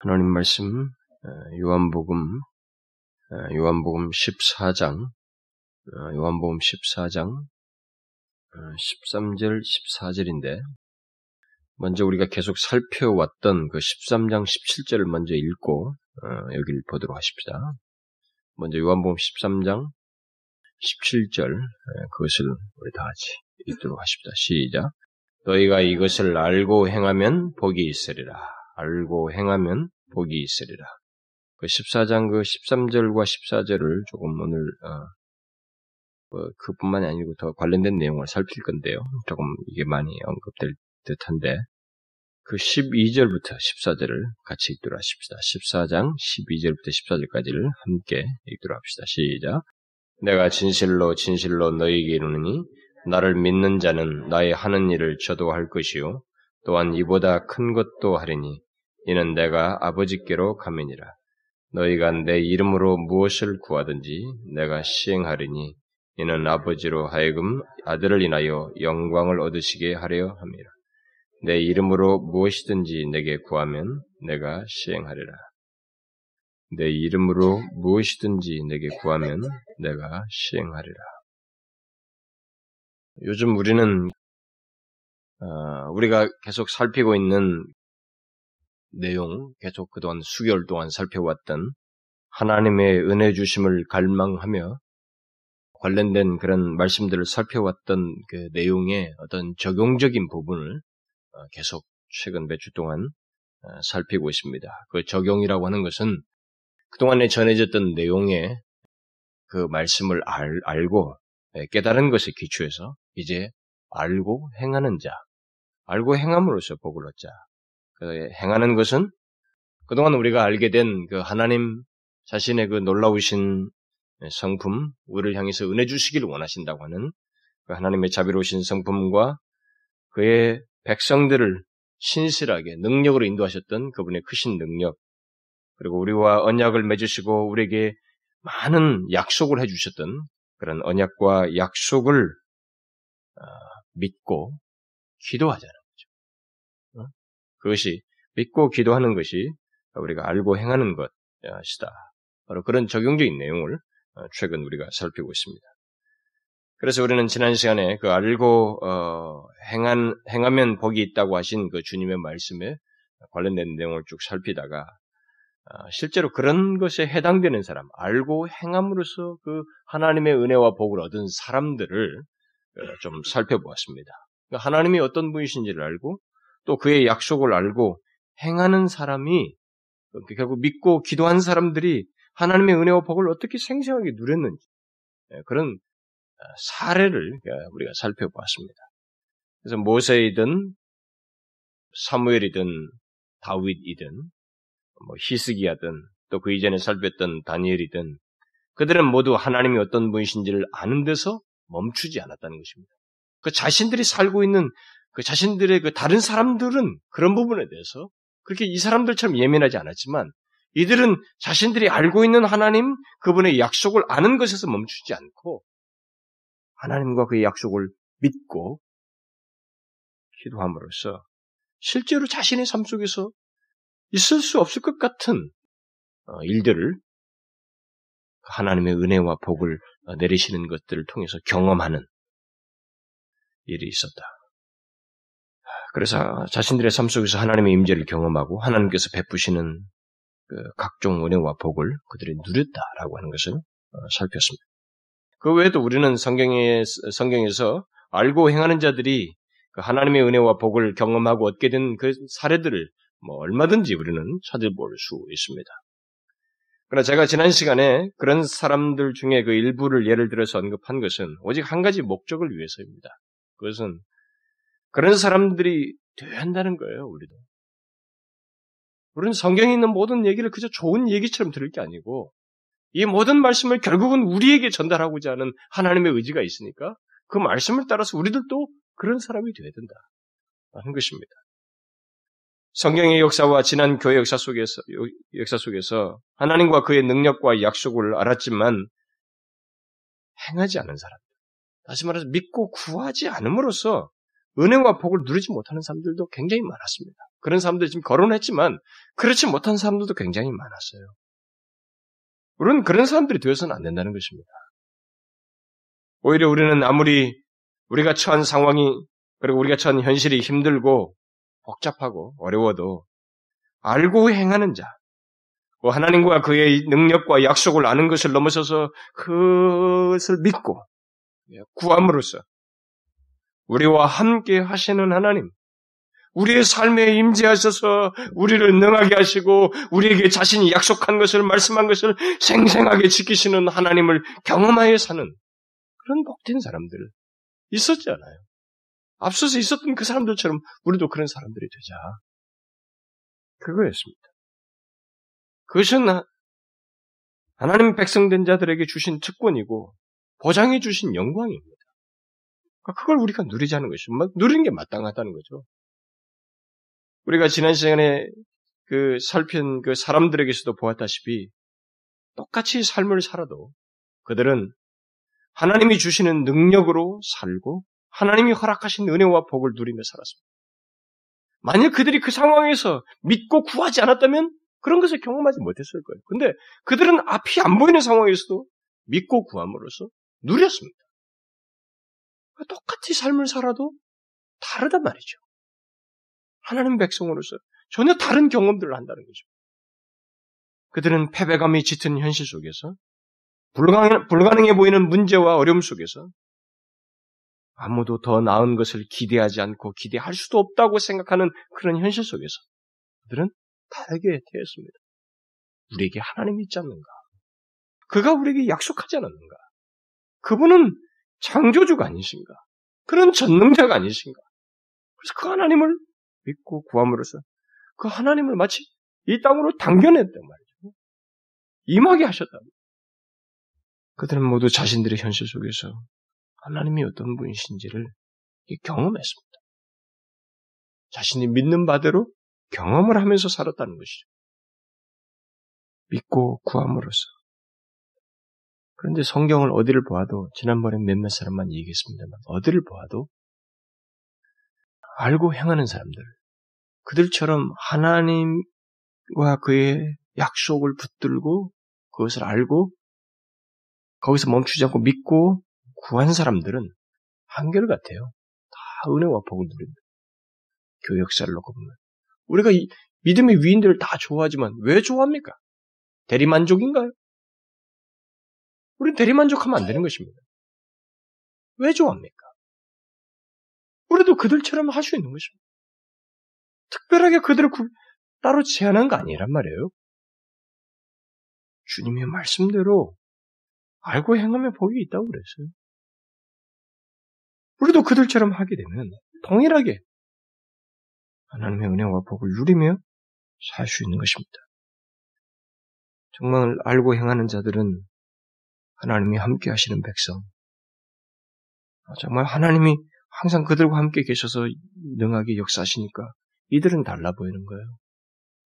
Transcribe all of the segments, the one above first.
하나님 말씀 어, 요한복음 어, 요한복음 14장 어, 요한복음 14장 13절 14절인데 먼저 우리가 계속 살펴왔던 그 13장 17절을 먼저 읽고 여기를 보도록 하십시다. 먼저 요한복음 13장 17절 그것을 우리 다 같이 읽도록 하십시다. 시작. 너희가 이것을 알고 행하면 복이 있으리라. 알고 행하면 복이 있으리라. 그 14장 그 13절과 14절을 조금 오늘 어, 뭐 그뿐만이 아니고 더 관련된 내용을 살필 건데요. 조금 이게 많이 언급될 듯한데 그 12절부터 14절을 같이 읽도록 하십시다. 14장 12절부터 14절까지를 함께 읽도록 합시다. 시작. 내가 진실로 진실로 너희에게 이르느니 나를 믿는 자는 나의 하는 일을 저도 할 것이요 또한 이보다 큰 것도 하리니 이는 내가 아버지께로 가면이라. 너희가 내 이름으로 무엇을 구하든지 내가 시행하리니 이는 아버지로 하여금 아들을 인하여 영광을 얻으시게 하려 함이라. 내 이름으로 무엇이든지 내게 구하면 내가 시행하리라. 내 이름으로 무엇이든지 내게 구하면 내가 시행하리라. 요즘 우리는 어, 우리가 계속 살피고 있는 내용 계속 그동안 수개월 동안 살펴왔던 하나님의 은혜 주심을 갈망하며 관련된 그런 말씀들을 살펴왔던 그 내용의 어떤 적용적인 부분을 어, 계속 최근 몇 주 동안 어, 살피고 있습니다. 그 적용이라고 하는 것은 그동안에 전해졌던 내용의 그 말씀을 알, 알고 예, 깨달은 것에 기초해서 이제 알고 행하는 자, 알고 행함으로써 복을 얻자. 그 행하는 것은 그동안 우리가 알게 된 그 하나님 자신의 그 놀라우신 성품, 우리를 향해서 은혜 주시기를 원하신다고 하는 그 하나님의 자비로우신 성품과 그의 백성들을 신실하게 능력으로 인도하셨던 그분의 크신 능력, 그리고 우리와 언약을 맺으시고 우리에게 많은 약속을 해주셨던 그런 언약과 약속을 어, 믿고 기도하자는 그것이 믿고 기도하는 것이 우리가 알고 행하는 것이다. 바로 그런 적용적인 내용을 어, 최근 우리가 살피고 있습니다. 그래서 우리는 지난 시간에 그 알고 어, 행한 행하면 복이 있다고 하신 그 주님의 말씀에 관련된 내용을 쭉 살피다가 어, 실제로 그런 것에 해당되는 사람, 알고 행함으로써 그 하나님의 은혜와 복을 얻은 사람들을 어, 좀 살펴보았습니다. 그러니까 하나님이 어떤 분이신지를 알고 또 그의 약속을 알고 행하는 사람이 결국 믿고 기도한 사람들이 하나님의 은혜와 복을 어떻게 생생하게 누렸는지 예, 그런 어, 사례를 우리가 살펴보았습니다. 그래서 모세이든 사무엘이든 다윗이든 뭐 히스기야든 또 그 이전에 살폈던 다니엘이든 그들은 모두 하나님이 어떤 분이신지를 아는 데서 멈추지 않았다는 것입니다. 그 자신들이 살고 있는 그 자신들의 그 다른 사람들은 그런 부분에 대해서 그렇게 이 사람들처럼 예민하지 않았지만 이들은 자신들이 알고 있는 하나님 그분의 약속을 아는 것에서 멈추지 않고 하나님과 그의 약속을 믿고 기도함으로써 실제로 자신의 삶 속에서 있을 수 없을 것 같은 어, 일들을 하나님의 은혜와 복을 내리시는 것들을 통해서 경험하는 일이 있었다. 그래서 자신들의 삶 속에서 하나님의 임재를 경험하고 하나님께서 베푸시는 그 각종 은혜와 복을 그들이 누렸다라고 하는 것을 어, 살폈습니다. 그 외에도 우리는 성경에, 성경에서 알고 행하는 자들이 그 하나님의 은혜와 복을 경험하고 얻게 된 그 사례들을 뭐 얼마든지 우리는 찾아볼 수 있습니다. 그러나 제가 지난 시간에 그런 사람들 중에 그 일부를 예를 들어서 언급한 것은 오직 한 가지 목적을 위해서입니다. 그것은 그런 사람들이 되어야 한다는 거예요, 우리도. 우리는 성경에 있는 모든 얘기를 그저 좋은 얘기처럼 들을 게 아니고, 이 모든 말씀을 결국은 우리에게 전달하고자 하는 하나님의 의지가 있으니까, 그 말씀을 따라서 우리들도 그런 사람이 되어야 된다. 라는 것입니다. 성경의 역사와 지난 교회 역사 속에서, 역사 속에서 하나님과 그의 능력과 약속을 알았지만, 행하지 않은 사람들. 다시 말해서 믿고 구하지 않음으로써 은혜와 복을 누리지 못하는 사람들도 굉장히 많았습니다. 그런 사람들이 지금 거론했지만 그렇지 못한 사람들도 굉장히 많았어요. 우리는 그런 사람들이 되어서는 안 된다는 것입니다. 오히려 우리는 아무리 우리가 처한 상황이 그리고 우리가 처한 현실이 힘들고 복잡하고 어려워도 알고 행하는 자, 그 하나님과 그의 능력과 약속을 아는 것을 넘어서서 그것을 믿고 구함으로써 우리와 함께 하시는 하나님, 우리의 삶에 임재하셔서 우리를 능하게 하시고 우리에게 자신이 약속한 것을 말씀한 것을 생생하게 지키시는 하나님을 경험하여 사는 그런 복된 사람들 있었잖아요. 앞서서 있었던 그 사람들처럼 우리도 그런 사람들이 되자. 그거였습니다. 그것은 하나님 백성된 자들에게 주신 특권이고 보장해 주신 영광입니다. 그러니까 그걸 우리가 누리자는 것이죠. 뭐 누리는 게 마땅하다는 거죠. 우리가 지난 시간에 그 살핀 그 사람들에게서도 보았다시피 똑같이 삶을 살아도 그들은 하나님이 주시는 능력으로 살고 하나님이 허락하신 은혜와 복을 누리며 살았습니다. 만약 그들이 그 상황에서 믿고 구하지 않았다면 그런 것을 경험하지 못했을 거예요. 근데 그들은 앞이 안 보이는 상황에서도 믿고 구함으로써 누렸습니다. 똑같이 삶을 살아도 다르단 말이죠. 하나님 백성으로서 전혀 다른 경험들을 한다는 거죠. 그들은 패배감이 짙은 현실 속에서 불가능, 해 보이는 문제와 어려움 속에서 아무도 더 나은 것을 기대하지 않고 기대할 수도 없다고 생각하는 그런 현실 속에서 그들은 다르게 되었습니다. 우리에게 하나님이 있지 않는가? 그가 우리에게 약속하지 않았는가? 그분은 창조주가 아니신가? 그런 전능자가 아니신가? 그래서 그 하나님을 믿고 구함으로써 그 하나님을 마치 이 땅으로 당겨냈단 말이죠. 임하게 하셨다. 그들은 모두 자신들의 현실 속에서 하나님이 어떤 분이신지를 경험했습니다. 자신이 믿는 바대로 경험을 하면서 살았다는 것이죠. 믿고 구함으로써. 그런데 성경을 어디를 보아도, 지난번에 몇몇 사람만 얘기했습니다만, 어디를 보아도, 알고 행하는 사람들, 그들처럼 하나님과 그의 약속을 붙들고, 그것을 알고, 거기서 멈추지 않고 믿고 구한 사람들은 한결같아요. 다 은혜와 복을 누립니다. 교회 역사를 놓고 보면. 우리가 이 믿음의 위인들을 다 좋아하지만 왜 좋아합니까? 대리만족인가요? 우리 대리만족하면 안 되는 것입니다. 왜 좋아합니까? 우리도 그들처럼 할 수 있는 것입니다. 특별하게 그들을 구, 따로 제한한 거 아니란 말이에요. 주님의 말씀대로 알고 행하면 복이 있다고 그랬어요. 우리도 그들처럼 하게 되면 동일하게 하나님의 은혜와 복을 누리며 살 수 있는 것입니다. 정말 알고 행하는 자들은 하나님이 함께 하시는 백성. 정말 하나님이 항상 그들과 함께 계셔서 능하게 역사하시니까 이들은 달라 보이는 거예요.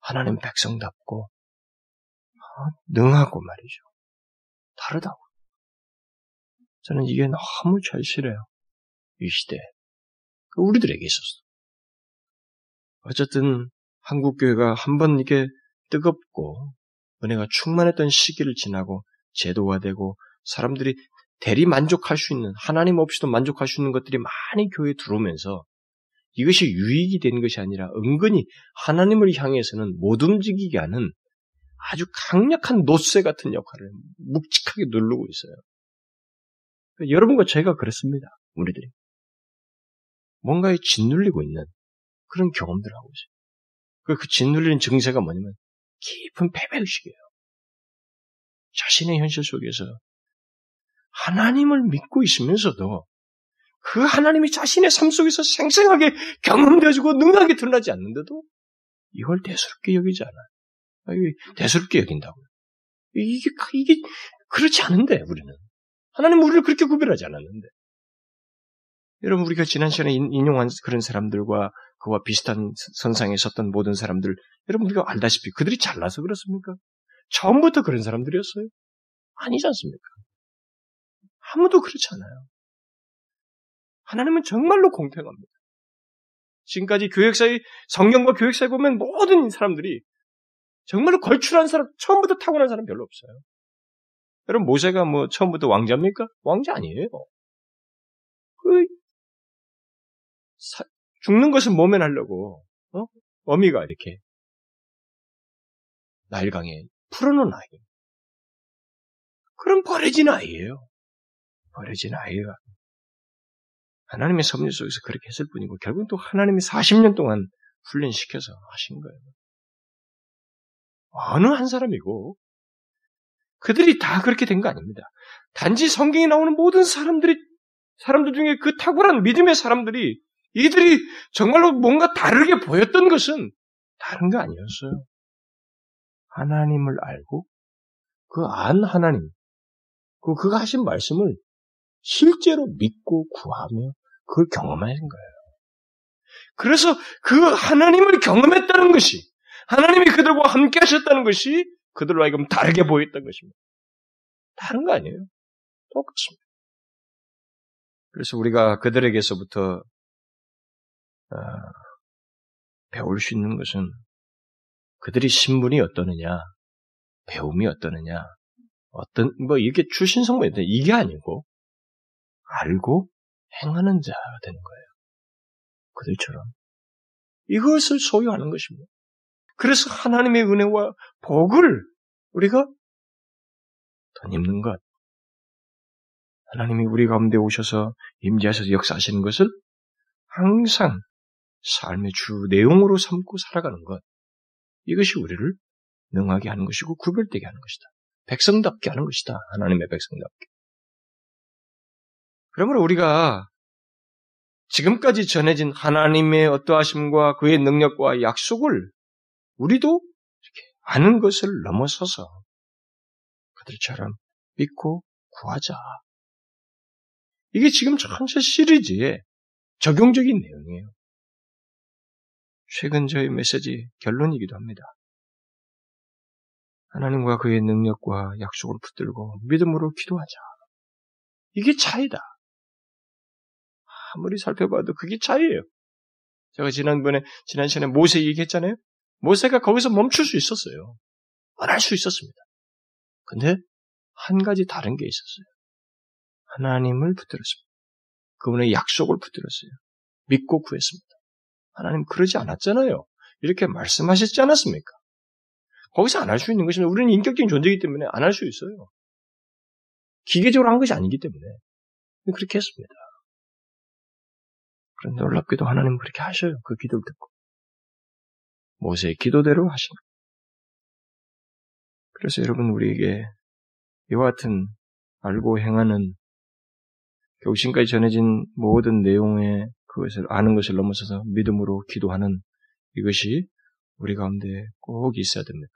하나님 백성답고 아, 능하고 말이죠. 다르다고. 저는 이게 너무 절실해요. 이 시대에. 그 우리들에게 있어서. 어쨌든 한국교회가 한 번 이게 뜨겁고 은혜가 충만했던 시기를 지나고 제도화되고 사람들이 대리 만족할 수 있는 하나님 없이도 만족할 수 있는 것들이 많이 교회에 들어오면서 이것이 유익이 된 것이 아니라 은근히 하나님을 향해서는 못 움직이게 하는 아주 강력한 노쇠 같은 역할을 묵직하게 누르고 있어요. 여러분과 제가 그렇습니다. 우리들이. 뭔가에 짓눌리고 있는 그런 경험들을 하고 있어요. 그, 그 짓눌리는 증세가 뭐냐면 깊은 패배의식이에요. 자신의 현실 속에서 하나님을 믿고 있으면서도 그 하나님이 자신의 삶 속에서 생생하게 경험되어지고 능하게 드러나지 않는데도 이걸 대수롭게 여기지 않아요. 대수롭게 여긴다고요. 이게, 이게 그렇지 않은데, 우리는. 하나님 우리를 그렇게 구별하지 않았는데. 여러분, 우리가 지난 시간에 인용한 그런 사람들과 그와 비슷한 선상에 섰던 모든 사람들, 여러분, 우리가 알다시피 그들이 잘나서 그렇습니까? 처음부터 그런 사람들이었어요? 아니지 않습니까? 아무도 그렇지 않아요. 하나님은 정말로 공평합니다. 지금까지 교역사의 성경과 교역사에 보면 모든 사람들이 정말로 걸출한 사람, 처음부터 타고난 사람 별로 없어요. 여러분 모세가 뭐 처음부터 왕자입니까? 왕자 아니에요. 그 사, 죽는 것을 모면하려고 어? 어미가 이렇게 나일강에 풀어놓은 아이. 그럼 버려진 아이예요. 버려진 아이가 하나님의 섭리 속에서 그렇게 했을 뿐이고 결국은 또 하나님이 40년 동안 훈련시켜서 하신 거예요. 어느 한 사람이고 그들이 다 그렇게 된 거 아닙니다. 단지 성경에 나오는 모든 사람들이 사람들 중에 그 탁월한 믿음의 사람들이 이들이 정말로 뭔가 다르게 보였던 것은 다른 거 아니었어요. 하나님을 알고 그 안 하나님, 그 그가 하신 말씀을 실제로 믿고 구하며 그걸 경험하는 거예요. 그래서 그 하나님을 경험했다는 것이 하나님이 그들과 함께 하셨다는 것이 그들로 하여금 다르게 보였던 것입니다. 다른 거 아니에요. 똑같습니다. 그래서 우리가 그들에게서부터 어, 배울 수 있는 것은 그들이 신분이 어떠느냐, 배움이 어떠느냐, 어떤 뭐 이렇게 출신 성분이 이게 아니고 알고 행하는 자가 되는 거예요. 그들처럼 이것을 소유하는 것입니다. 그래서 하나님의 은혜와 복을 우리가 덧입는 것. 하나님이 우리 가운데 오셔서 임재하셔서 역사하시는 것을 항상 삶의 주 내용으로 삼고 살아가는 것. 이것이 우리를 능하게 하는 것이고 구별되게 하는 것이다. 백성답게 하는 것이다. 하나님의 백성답게. 그러므로 우리가 지금까지 전해진 하나님의 어떠하심과 그의 능력과 약속을 우리도 아는 것을 넘어서서 그들처럼 믿고 구하자. 이게 지금 전체 시리즈의 적용적인 내용이에요. 최근 저희 메시지 결론이기도 합니다. 하나님과 그의 능력과 약속을 붙들고 믿음으로 기도하자. 이게 차이다. 아무리 살펴봐도 그게 차이예요. 제가 지난번에, 지난 시간에 모세 얘기했잖아요. 모세가 거기서 멈출 수 있었어요. 원할 수 있었습니다. 근데 한 가지 다른 게 있었어요. 하나님을 붙들었습니다. 그분의 약속을 붙들었어요. 믿고 구했습니다. 하나님 그러지 않았잖아요. 이렇게 말씀하셨지 않았습니까? 거기서 안 할 수 있는 것입니다. 우리는 인격적인 존재이기 때문에 안 할 수 있어요. 기계적으로 한 것이 아니기 때문에 그렇게 했습니다. 그런데 놀랍게도 하나님 그렇게 하셔요. 그 기도를 듣고. 모세의 기도대로 하십니다. 그래서 여러분 우리에게 이와 같은 알고 행하는 지금까지 전해진 모든 내용의 그것을 아는 것을 넘어서서 믿음으로 기도하는 이것이 우리 가운데 꼭 있어야 됩니다.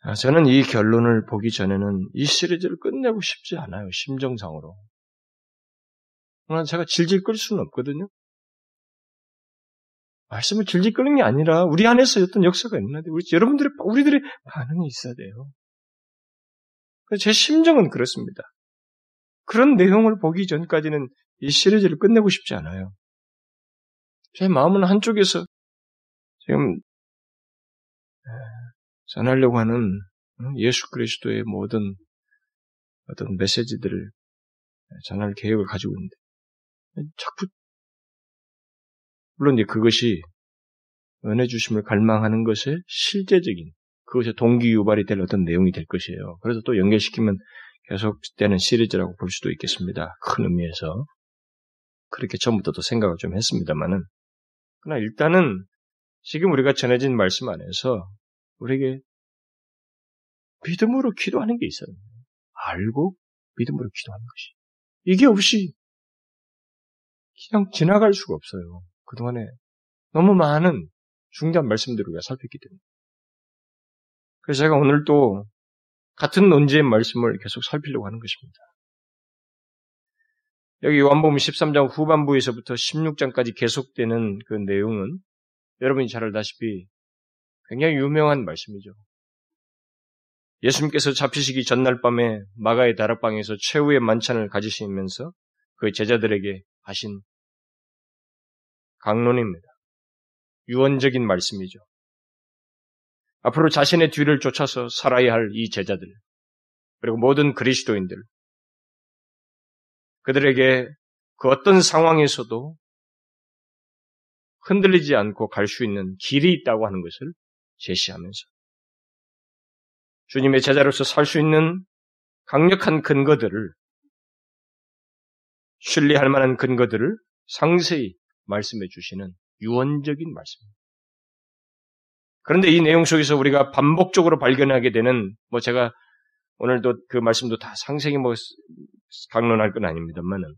아, 저는 이 결론을 보기 전에는 이 시리즈를 끝내고 싶지 않아요. 심정상으로. 그러나 제가 질질 끌 수는 없거든요. 말씀을 질질 끌는 게 아니라 우리 안에서 어떤 역사가 있는데 우리 여러분들의 우리들의 반응이 있어야 돼요. 제 심정은 그렇습니다. 그런 내용을 보기 전까지는 이 시리즈를 끝내고 싶지 않아요. 제 마음은 한쪽에서 지금 전하려고 하는 예수 그리스도의 모든 어떤 메시지들을 전할 계획을 가지고 있는데 자꾸 물론 이제 그것이 은혜 주심을 갈망하는 것의 실제적인 그것의 동기 유발이 될 어떤 내용이 될 것이에요. 그래서 또 연결시키면 계속되는 시리즈라고 볼 수도 있겠습니다. 큰 의미에서 그렇게 처음부터도 생각을 좀 했습니다만은 그러나 일단은 지금 우리가 전해진 말씀 안에서 우리에게 믿음으로 기도하는 게 있어요. 알고 믿음으로 기도하는 것이. 이게 없이 그냥 지나갈 수가 없어요. 그동안에 너무 많은 중요한 말씀들을 우리가 살폈기 때문에. 그래서 제가 오늘 또 같은 논지의 말씀을 계속 살피려고 하는 것입니다. 여기 요한복음 13장 후반부에서부터 16장까지 계속되는 그 내용은 여러분이 잘 알다시피 굉장히 유명한 말씀이죠. 예수님께서 잡히시기 전날 밤에 마가의 다락방에서 최후의 만찬을 가지시면서 그 제자들에게 하신 강론입니다. 유언적인 말씀이죠. 앞으로 자신의 뒤를 쫓아서 살아야 할 이 제자들, 그리고 모든 그리스도인들, 그들에게 그 어떤 상황에서도 흔들리지 않고 갈 수 있는 길이 있다고 하는 것을 제시하면서 주님의 제자로서 살 수 있는 강력한 근거들을 신뢰할 만한 근거들을 상세히 말씀해 주시는 유언적인 말씀입니다. 그런데 이 내용 속에서 우리가 반복적으로 발견하게 되는 뭐 제가 오늘도 그 말씀도 다 상세히 뭐 강론할 건 아닙니다만은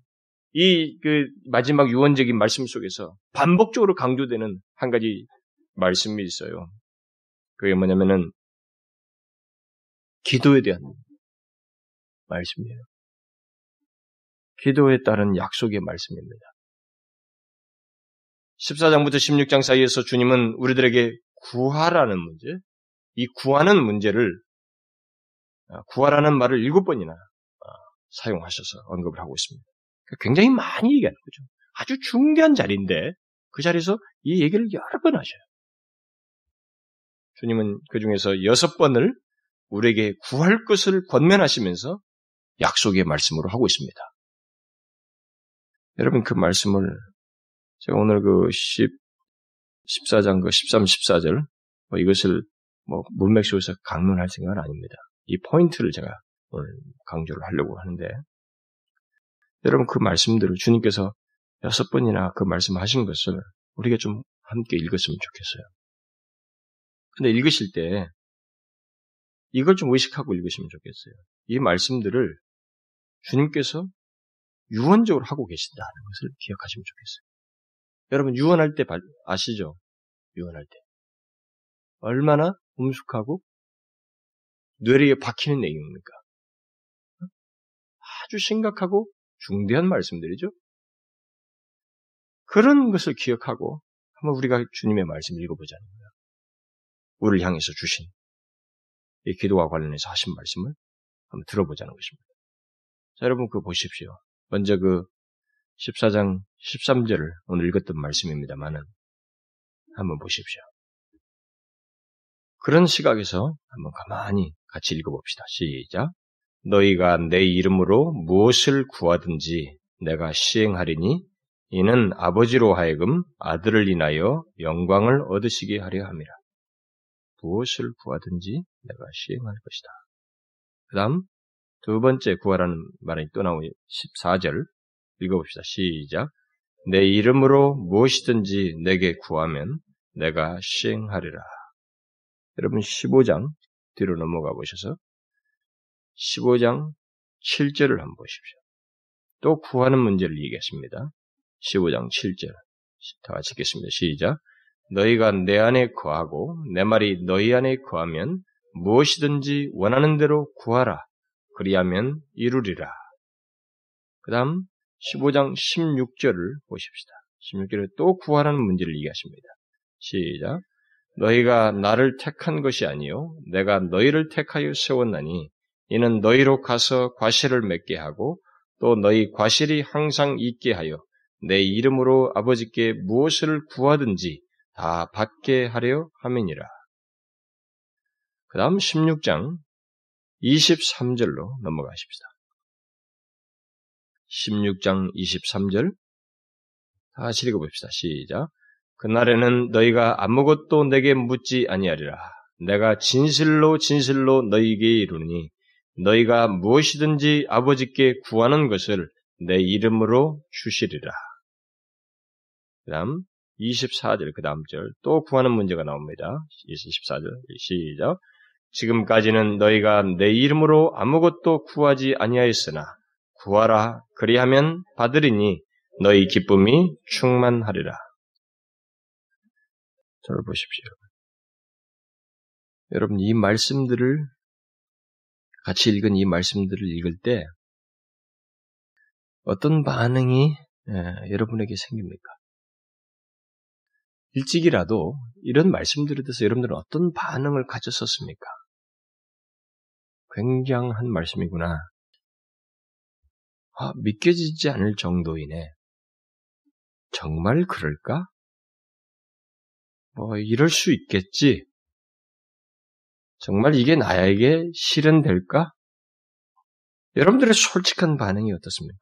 이 그 마지막 유언적인 말씀 속에서 반복적으로 강조되는 한 가지 말씀이 있어요. 그게 뭐냐면은 기도에 대한 말씀이에요. 기도에 따른 약속의 말씀입니다. 14장부터 16장 사이에서 주님은 우리들에게 구하라는 문제, 이 구하는 문제를 아, 구하라는 말을 일곱 번이나 아, 사용하셔서 언급을 하고 있습니다. 그러니까 굉장히 많이 얘기하는 거죠. 아주 중대한 자리인데 그 자리에서 이 얘기를 여러 번 하셔요. 주님은 그 중에서 여섯 번을 우리에게 구할 것을 권면하시면서 약속의 말씀으로 하고 있습니다. 여러분 그 말씀을 제가 오늘 그 10, 14장 그 13, 14절 뭐 이것을 뭐 문맥 속에서 강론할 생각은 아닙니다. 이 포인트를 제가 오늘 강조를 하려고 하는데 여러분 그 말씀들을 주님께서 여섯 번이나 그 말씀하신 것을 우리가 좀 함께 읽었으면 좋겠어요. 근데 읽으실 때 이걸 좀 의식하고 읽으시면 좋겠어요. 이 말씀들을 주님께서 유언적으로 하고 계신다는 것을 기억하시면 좋겠어요. 여러분 유언할 때 아시죠? 유언할 때 얼마나 음숙하고 뇌리에 박히는 내용입니까? 아주 심각하고 중대한 말씀들이죠. 그런 것을 기억하고 한번 우리가 주님의 말씀을 읽어보자는 거예요. 우리를 향해서 주신 이 기도와 관련해서 하신 말씀을 한번 들어보자는 것입니다. 자, 여러분 그거 보십시오. 먼저 그 14장 13절을 오늘 읽었던 말씀입니다만은 한번 보십시오. 그런 시각에서 한번 가만히 같이 읽어봅시다. 시작. 너희가 내 이름으로 무엇을 구하든지 내가 시행하리니 이는 아버지로 하여금 아들을 인하여 영광을 얻으시게 하려 함이라. 무엇을 구하든지 내가 시행할 것이다. 그 다음 두 번째 구하라는 말이 또 나오니 14절 읽어봅시다. 시작. 내 이름으로 무엇이든지 내게 구하면 내가 시행하리라. 여러분 15장 뒤로 넘어가 보셔서 15장 7절을 한번 보십시오. 또 구하는 문제를 얘기했습니다. 15장 7절. 다 같이 읽겠습니다. 시작. 너희가 내 안에 거하고 내 말이 너희 안에 거하면 무엇이든지 원하는 대로 구하라. 그리하면 이루리라. 그 다음 15장 16절을 보십시다. 16절에 또 구하라는 문제를 얘기하십니다. 시작. 너희가 나를 택한 것이 아니요 내가 너희를 택하여 세웠나니 이는 너희로 가서 과실을 맺게 하고 또 너희 과실이 항상 있게 하여 내 이름으로 아버지께 무엇을 구하든지 다 받게 하려 함이니라. 그 다음 16장 23절로 넘어가십시다. 16장 23절 다시 읽어봅시다. 시작. 그날에는 너희가 아무것도 내게 묻지 아니하리라. 내가 진실로 진실로 너희에게 이르니 너희가 무엇이든지 아버지께 구하는 것을 내 이름으로 주시리라. 그 다음 24절 그 다음 절 또 구하는 문제가 나옵니다. 24절 시작 지금까지는 너희가 내 이름으로 아무것도 구하지 아니하였으나 구하라 그리하면 받으리니 너희 기쁨이 충만하리라. 저를 보십시오. 여러분 이 말씀들을 같이 읽은 이 말씀들을 읽을 때 어떤 반응이 예, 여러분에게 생깁니까? 일찍이라도 이런 말씀들에 대해서 여러분들은 어떤 반응을 가졌었습니까? 굉장한 말씀이구나. 아, 믿겨지지 않을 정도이네. 정말 그럴까? 뭐, 이럴 수 있겠지. 정말 이게 나에게 실현될까? 여러분들의 솔직한 반응이 어떻습니까?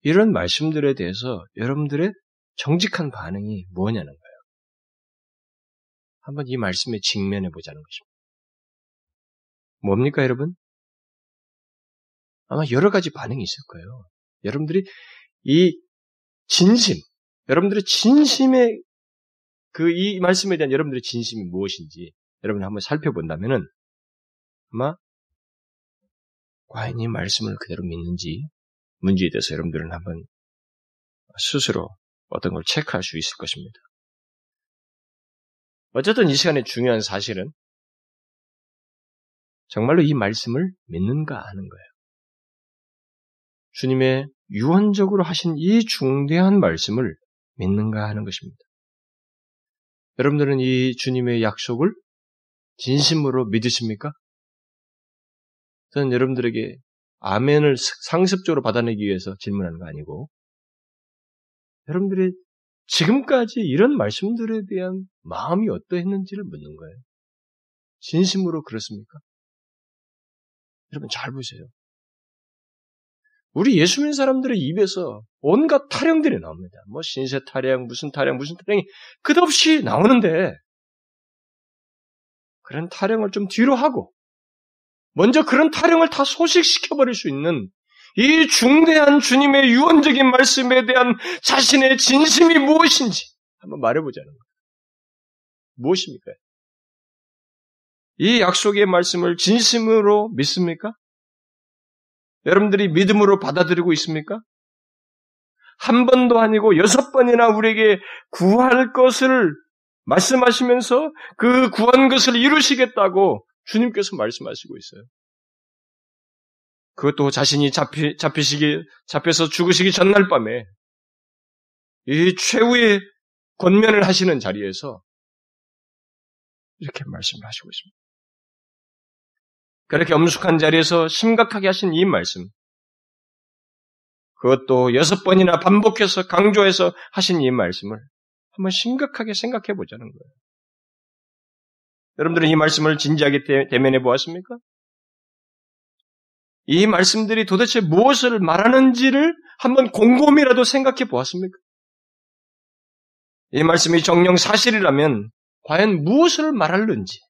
이런 말씀들에 대해서 여러분들의 정직한 반응이 뭐냐는 거예요. 한번 이 말씀에 직면해 보자는 것입니다. 뭡니까, 여러분? 아마 여러 가지 반응이 있을 거예요. 여러분들이 이 진심, 여러분들의 진심의 그 이 말씀에 대한 여러분들의 진심이 무엇인지 여러분 한번 살펴본다면은 아마 과연 이 말씀을 그대로 믿는지 문제에 대해서 여러분들은 한번 스스로 어떤 걸 체크할 수 있을 것입니다. 어쨌든 이 시간에 중요한 사실은 정말로 이 말씀을 믿는가 하는 거예요. 주님의 유언적으로 하신 이 중대한 말씀을 믿는가 하는 것입니다. 여러분들은 이 주님의 약속을 진심으로 믿으십니까? 저는 여러분들에게 아멘을 상습적으로 받아내기 위해서 질문하는 거 아니고, 여러분들의 지금까지 이런 말씀들에 대한 마음이 어떠했는지를 묻는 거예요. 진심으로 그렇습니까? 여러분 잘 보세요. 우리 예수 믿는 사람들의 입에서 온갖 타령들이 나옵니다. 뭐 신세 타령, 무슨 타령, 무슨 타령이 끝없이 나오는데 그런 타령을 좀 뒤로 하고 먼저 그런 타령을 다 소식시켜 버릴 수 있는 이 중대한 주님의 유언적인 말씀에 대한 자신의 진심이 무엇인지 한번 말해보자는 거예요. 무엇입니까? 이 약속의 말씀을 진심으로 믿습니까? 여러분들이 믿음으로 받아들이고 있습니까? 한 번도 아니고 여섯 번이나 우리에게 구할 것을 말씀하시면서 그 구한 것을 이루시겠다고 주님께서 말씀하시고 있어요. 그것도 자신이 잡히, 잡히시기, 잡혀서 죽으시기 전날 밤에 이 최후의 권면을 하시는 자리에서 이렇게 말씀을 하시고 있습니다. 그렇게 엄숙한 자리에서 심각하게 하신 이 말씀, 그것도 여섯 번이나 반복해서 강조해서 하신 이 말씀을 한번 심각하게 생각해 보자는 거예요. 여러분들은 이 말씀을 진지하게 대 면해 보았습니까? 이 말씀들이 도대체 무엇을 말하는지를 한번 곰곰이라도 생각해 보았습니까? 이 말씀이 정령 사실이라면 과연 무엇을 말하는지,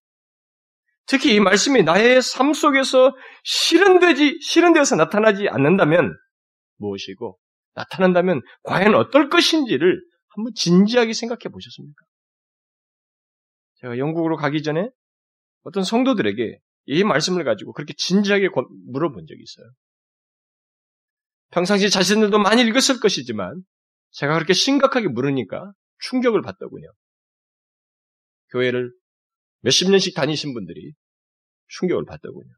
특히 이 말씀이 나의 삶 속에서 실현되지, 실현되어서 나타나지 않는다면 무엇이고, 나타난다면 과연 어떨 것인지를 한번 진지하게 생각해 보셨습니까? 제가 영국으로 가기 전에 어떤 성도들에게 이 말씀을 가지고 그렇게 진지하게 물어본 적이 있어요. 평상시 자신들도 많이 읽었을 것이지만 제가 그렇게 심각하게 물으니까 충격을 받더군요. 교회를 몇십 년씩 다니신 분들이 충격을 받더군요.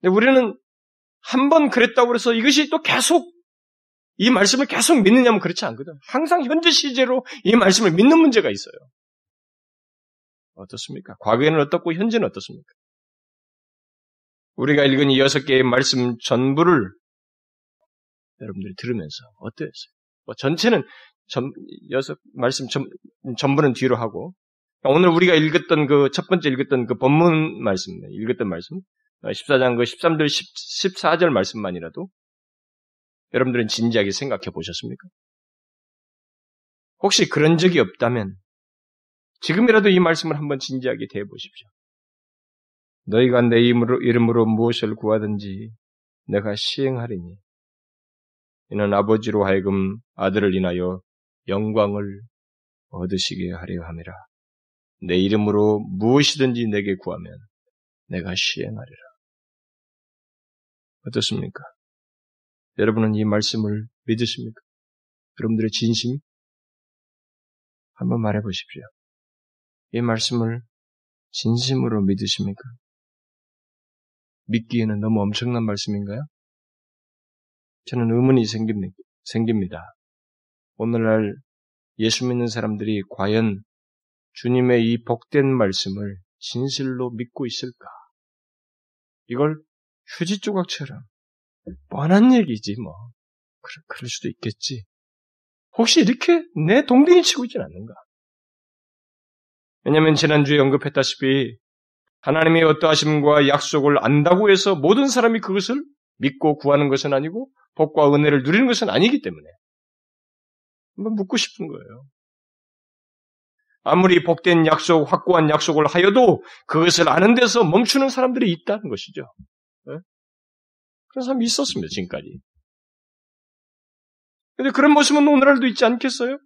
근데 우리는 한 번 그랬다고 해서 이것이 또 계속 이 말씀을 계속 믿느냐면 그렇지 않거든. 항상 현재 시제로 이 말씀을 믿는 문제가 있어요. 어떻습니까? 과거에는 어떻고 현재는 어떻습니까? 우리가 읽은 이 여섯 개의 말씀 전부를 여러분들이 들으면서 어떠했어요? 뭐 전체는 전, 여섯 말씀 전, 전부는 뒤로 하고 오늘 우리가 읽었던 그 첫 번째 읽었던 그 본문 말씀, 읽었던 말씀 14장 그 13절 10, 14절 말씀만이라도 여러분들은 진지하게 생각해 보셨습니까? 혹시 그런 적이 없다면 지금이라도 이 말씀을 한번 진지하게 대해 보십시오. 너희가 내 이름으로, 이름으로 무엇을 구하든지 내가 시행하리니 이는 아버지로 하여금 아들을 인하여 영광을 얻으시게 하려 함이라. 내 이름으로 무엇이든지 내게 구하면 내가 시행하리라. 어떻습니까? 여러분은 이 말씀을 믿으십니까? 여러분들의 진심? 한번 말해 보십시오. 이 말씀을 진심으로 믿으십니까? 믿기에는 너무 엄청난 말씀인가요? 저는 의문이 생깁니다. 오늘날 예수 믿는 사람들이 과연 주님의 이 복된 말씀을 진실로 믿고 있을까? 이걸 휴지 조각처럼 뻔한 얘기지 뭐. 그럴, 수도 있겠지. 혹시 이렇게 내 동댕이 치고 있지는 않는가? 왜냐하면 지난주에 언급했다시피 하나님의 어떠하심과 약속을 안다고 해서 모든 사람이 그것을 믿고 구하는 것은 아니고 복과 은혜를 누리는 것은 아니기 때문에 한번 묻고 싶은 거예요. 아무리 복된 약속, 확고한 약속을 하여도 그것을 아는 데서 멈추는 사람들이 있다는 것이죠. 네? 그런 사람이 있었습니다, 지금까지. 근데 그런 모습은 오늘날도 있지 않겠어요?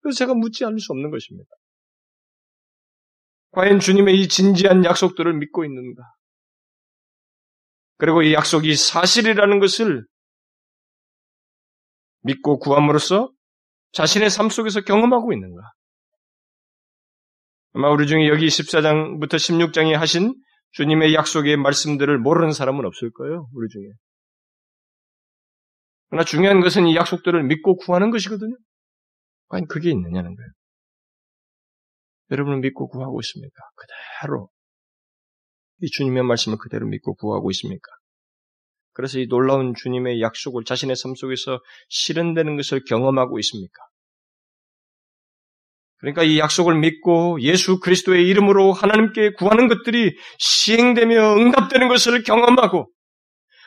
그래서 제가 묻지 않을 수 없는 것입니다. 과연 주님의 이 진지한 약속들을 믿고 있는가? 그리고 이 약속이 사실이라는 것을 믿고 구함으로써 자신의 삶 속에서 경험하고 있는가? 아마 우리 중에 여기 14장부터 16장에 하신 주님의 약속의 말씀들을 모르는 사람은 없을 거예요, 우리 중에. 그러나 중요한 것은 이 약속들을 믿고 구하는 것이거든요. 과연 그게 있느냐는 거예요. 여러분은 믿고 구하고 있습니까? 그대로. 이 주님의 말씀을 그대로 믿고 구하고 있습니까? 그래서 이 놀라운 주님의 약속을 자신의 삶 속에서 실현되는 것을 경험하고 있습니까? 그러니까 이 약속을 믿고 예수 그리스도의 이름으로 하나님께 구하는 것들이 시행되며 응답되는 것을 경험하고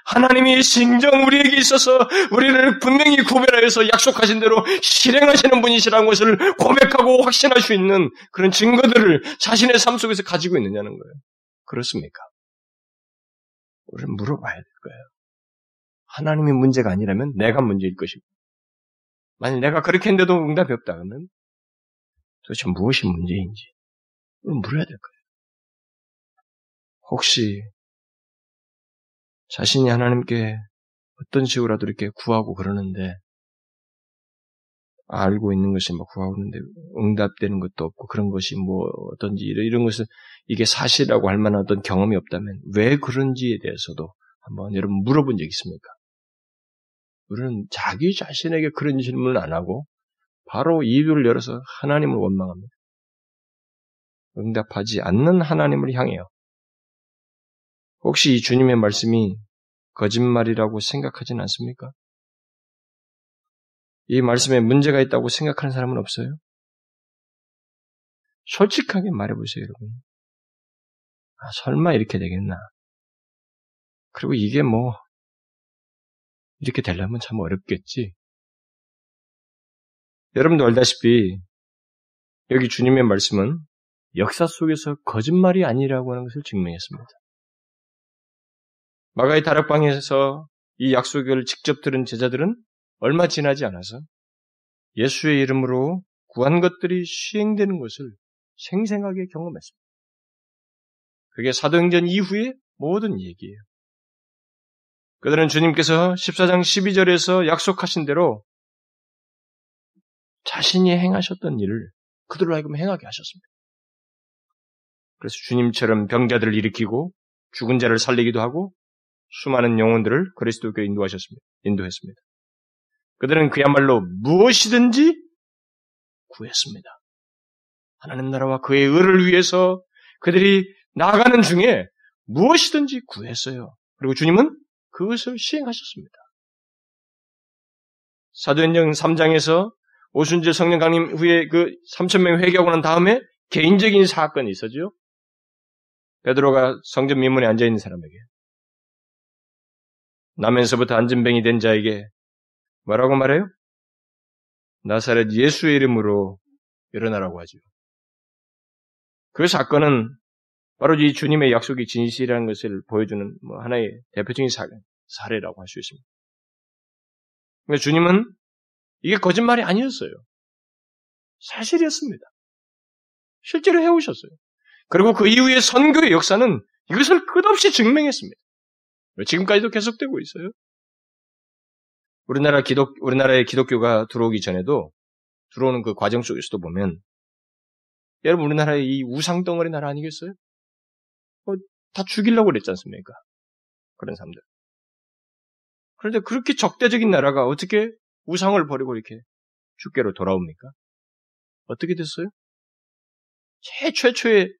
하나님이 신정 우리에게 있어서 우리를 분명히 구별하여서 약속하신 대로 실행하시는 분이시라는 것을 고백하고 확신할 수 있는 그런 증거들을 자신의 삶 속에서 가지고 있느냐는 거예요. 그렇습니까? 우리는 물어봐야 될 거예요. 하나님이 문제가 아니라면 내가 문제일 것이고 만약 내가 그렇게 했는데도 응답이 없다 면 도대체 무엇이 문제인지 물어야 될 거예요. 혹시 자신이 하나님께 어떤 식으로라도 이렇게 구하고 그러는데 알고 있는 것이 뭐 구하고 있는데 응답되는 것도 없고 그런 것이 뭐 어떤지 이런, 것은 이게 사실이라고 할 만한 어떤 경험이 없다면 왜 그런지에 대해서도 한번 여러분 물어본 적 있습니까? 우리는 자기 자신에게 그런 질문을 안 하고 바로 입을 열어서 하나님을 원망합니다. 응답하지 않는 하나님을 향해요. 혹시 이 주님의 말씀이 거짓말이라고 생각하진 않습니까? 이 말씀에 문제가 있다고 생각하는 사람은 없어요? 솔직하게 말해보세요, 여러분. 아, 설마 이렇게 되겠나? 그리고 이게 뭐, 이렇게 되려면 참 어렵겠지. 여러분도 알다시피, 여기 주님의 말씀은 역사 속에서 거짓말이 아니라고 하는 것을 증명했습니다. 마가의 다락방에서 이 약속을 직접 들은 제자들은 얼마 지나지 않아서 예수의 이름으로 구한 것들이 시행되는 것을 생생하게 경험했습니다. 그게 사도행전 이후의 모든 얘기예요. 그들은 주님께서 14장 12절에서 약속하신 대로 자신이 행하셨던 일을 그들로 하여금 행하게 하셨습니다. 그래서 주님처럼 병자들을 일으키고 죽은 자를 살리기도 하고 수많은 영혼들을 그리스도께 인도하셨습니다. 인도했습니다. 그들은 그야말로 무엇이든지 구했습니다. 하나님 나라와 그의 의를 위해서 그들이 나아가는 중에 무엇이든지 구했어요. 그리고 주님은 그것을 시행하셨습니다. 사도행전 3장에서 오순절 성령 강림 후에 그 3천 명 회개하고 난 다음에 개인적인 사건이 있었죠. 베드로가 성전 민문에 앉아 있는 사람에게 나면서부터 안진뱅이 된 자에게 뭐라고 말해요? 나사렛 예수의 이름으로 일어나라고 하죠. 그 사건은 바로 이 주님의 약속이 진실이라는 것을 보여주는 뭐 하나의 대표적인 사, 사례라고 할 수 있습니다. 그러니까 주님은 이게 거짓말이 아니었어요. 사실이었습니다. 실제로 해오셨어요. 그리고 그 이후의 선교의 역사는 이것을 끝없이 증명했습니다. 지금까지도 계속되고 있어요. 우리나라 기독, 우리나라의 기독교가 들어오기 전에도 들어오는 그 과정 속에서도 보면 여러분 우리나라의 이 우상 덩어리 나라 아니겠어요? 뭐, 다 죽이려고 그랬지 않습니까? 그런 사람들. 그런데 그렇게 적대적인 나라가 어떻게 우상을 버리고 이렇게 주께로 돌아옵니까? 어떻게 됐어요? 제 최초의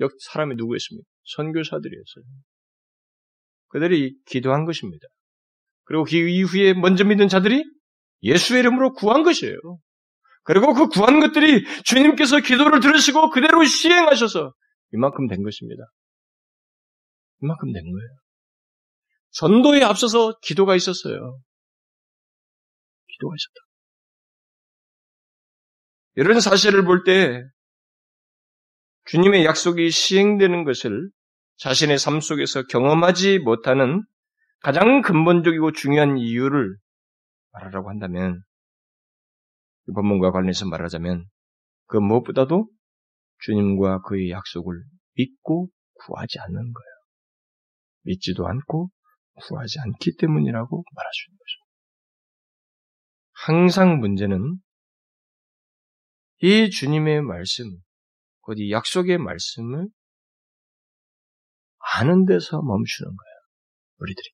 역 사람이 누구였습니까? 선교사들이었어요. 그들이 기도한 것입니다. 그리고 그 이후에 먼저 믿는 자들이 예수의 이름으로 구한 것이에요. 그리고 그 구한 것들이 주님께서 기도를 들으시고 그대로 시행하셔서 이만큼 된 것입니다. 이만큼 된 거예요. 전도에 앞서서 기도가 있었어요. 기도가 있었다. 이런 사실을 볼 때 주님의 약속이 시행되는 것을 자신의 삶 속에서 경험하지 못하는 가장 근본적이고 중요한 이유를 말하라고 한다면 이 본문과 관련해서 말하자면 그 무엇보다도 주님과 그의 약속을 믿고 구하지 않는 거예요. 믿지도 않고 구하지 않기 때문이라고 말할 수 있는 거죠. 항상 문제는 이 주님의 말씀, 곧 이 약속의 말씀을 아는 데서 멈추는 거예요. 우리들이.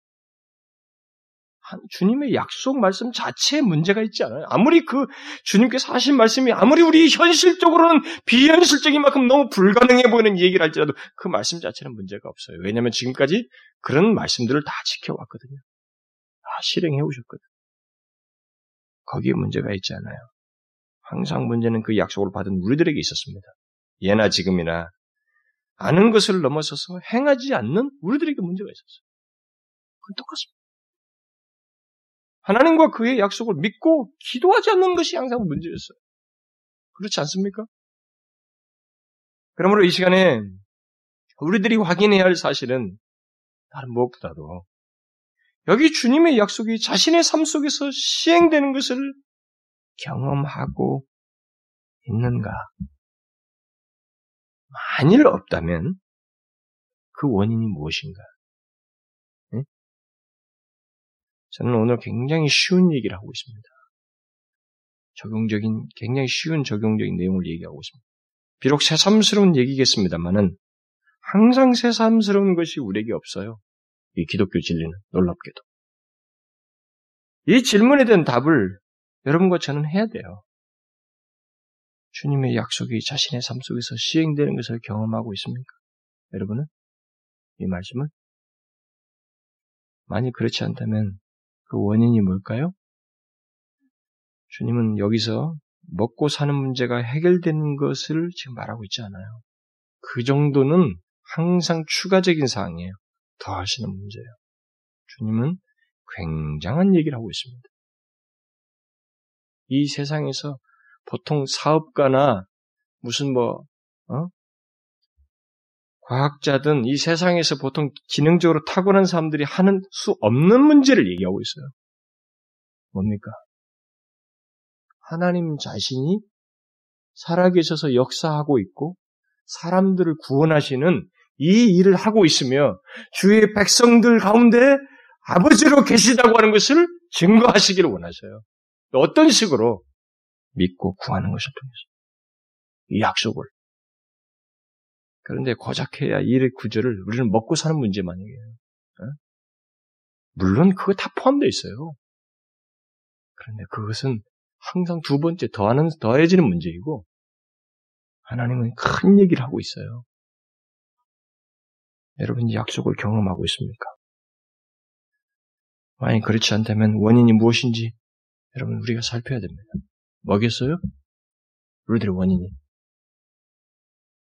주님의 약속 말씀 자체에 문제가 있지 않아요. 아무리 그 주님께서 하신 말씀이 아무리 우리 현실적으로는 비현실적인 만큼 너무 불가능해 보이는 얘기를 할지라도 그 말씀 자체는 문제가 없어요. 왜냐하면 지금까지 그런 말씀들을 다 지켜왔거든요. 다 실행해 오셨거든요. 거기에 문제가 있지 않아요. 항상 문제는 그 약속을 받은 우리들에게 있었습니다. 예나 지금이나 아는 것을 넘어서서 행하지 않는 우리들에게 문제가 있었어요. 그건 똑같습니다. 하나님과 그의 약속을 믿고 기도하지 않는 것이 항상 문제였어요. 그렇지 않습니까? 그러므로 이 시간에 우리들이 확인해야 할 사실은 다른 무엇보다도 여기 주님의 약속이 자신의 삶 속에서 시행되는 것을 경험하고 있는가? 만일 없다면 그 원인이 무엇인가? 네? 저는 오늘 굉장히 쉬운 얘기를 하고 있습니다. 적용적인, 굉장히 쉬운 적용적인 내용을 얘기하고 있습니다. 비록 새삼스러운 얘기겠습니다만은 항상 새삼스러운 것이 우리에게 없어요. 이 기독교 진리는 놀랍게도. 이 질문에 대한 답을 여러분과 저는 해야 돼요. 주님의 약속이 자신의 삶 속에서 시행되는 것을 경험하고 있습니까? 여러분은? 이 말씀을? 만약 그렇지 않다면 그 원인이 뭘까요? 주님은 여기서 먹고 사는 문제가 해결되는 것을 지금 말하고 있지 않아요. 그 정도는 항상 추가적인 사항이에요. 더 하시는 문제예요. 주님은 굉장한 얘기를 하고 있습니다. 이 세상에서 보통 사업가나 무슨 뭐, 어? 과학자든 이 세상에서 보통 기능적으로 탁월한 사람들이 하는 수 없는 문제를 얘기하고 있어요. 뭡니까? 하나님 자신이 살아계셔서 역사하고 있고 사람들을 구원하시는 이 일을 하고 있으며 주의 백성들 가운데 아버지로 계시다고 하는 것을 증거하시기를 원하셔요. 어떤 식으로 믿고 구하는 것을 통해서 이 약속을 그런데 고작해야 이 구절을 우리는 먹고 사는 문제만이에요. 어? 물론 그거 다 포함되어 있어요. 그런데 그것은 항상 두 번째 더하는 더해지는 문제이고 하나님은 큰 얘기를 하고 있어요. 여러분 이 약속을 경험하고 있습니까? 만약 그렇지 않다면 원인이 무엇인지 여러분 우리가 살펴야 됩니다. 뭐겠어요? 우리들의 원인이.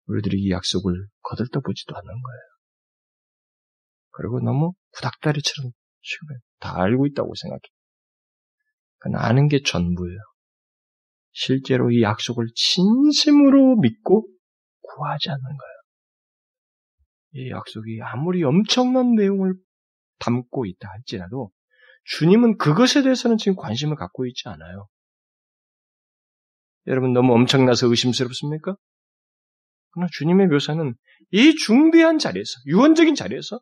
우리들이 이 약속을 거들떠보지도 않는 거예요. 그리고 너무 구닥다리처럼 지금 다 알고 있다고 생각해. 그건 아는 게 전부예요. 실제로 이 약속을 진심으로 믿고 구하지 않는 거예요. 이 약속이 아무리 엄청난 내용을 담고 있다 할지라도 주님은 그것에 대해서는 지금 관심을 갖고 있지 않아요. 여러분 너무 엄청나서 의심스럽습니까? 그러나 주님의 묘사는 이 중대한 자리에서, 유언적인 자리에서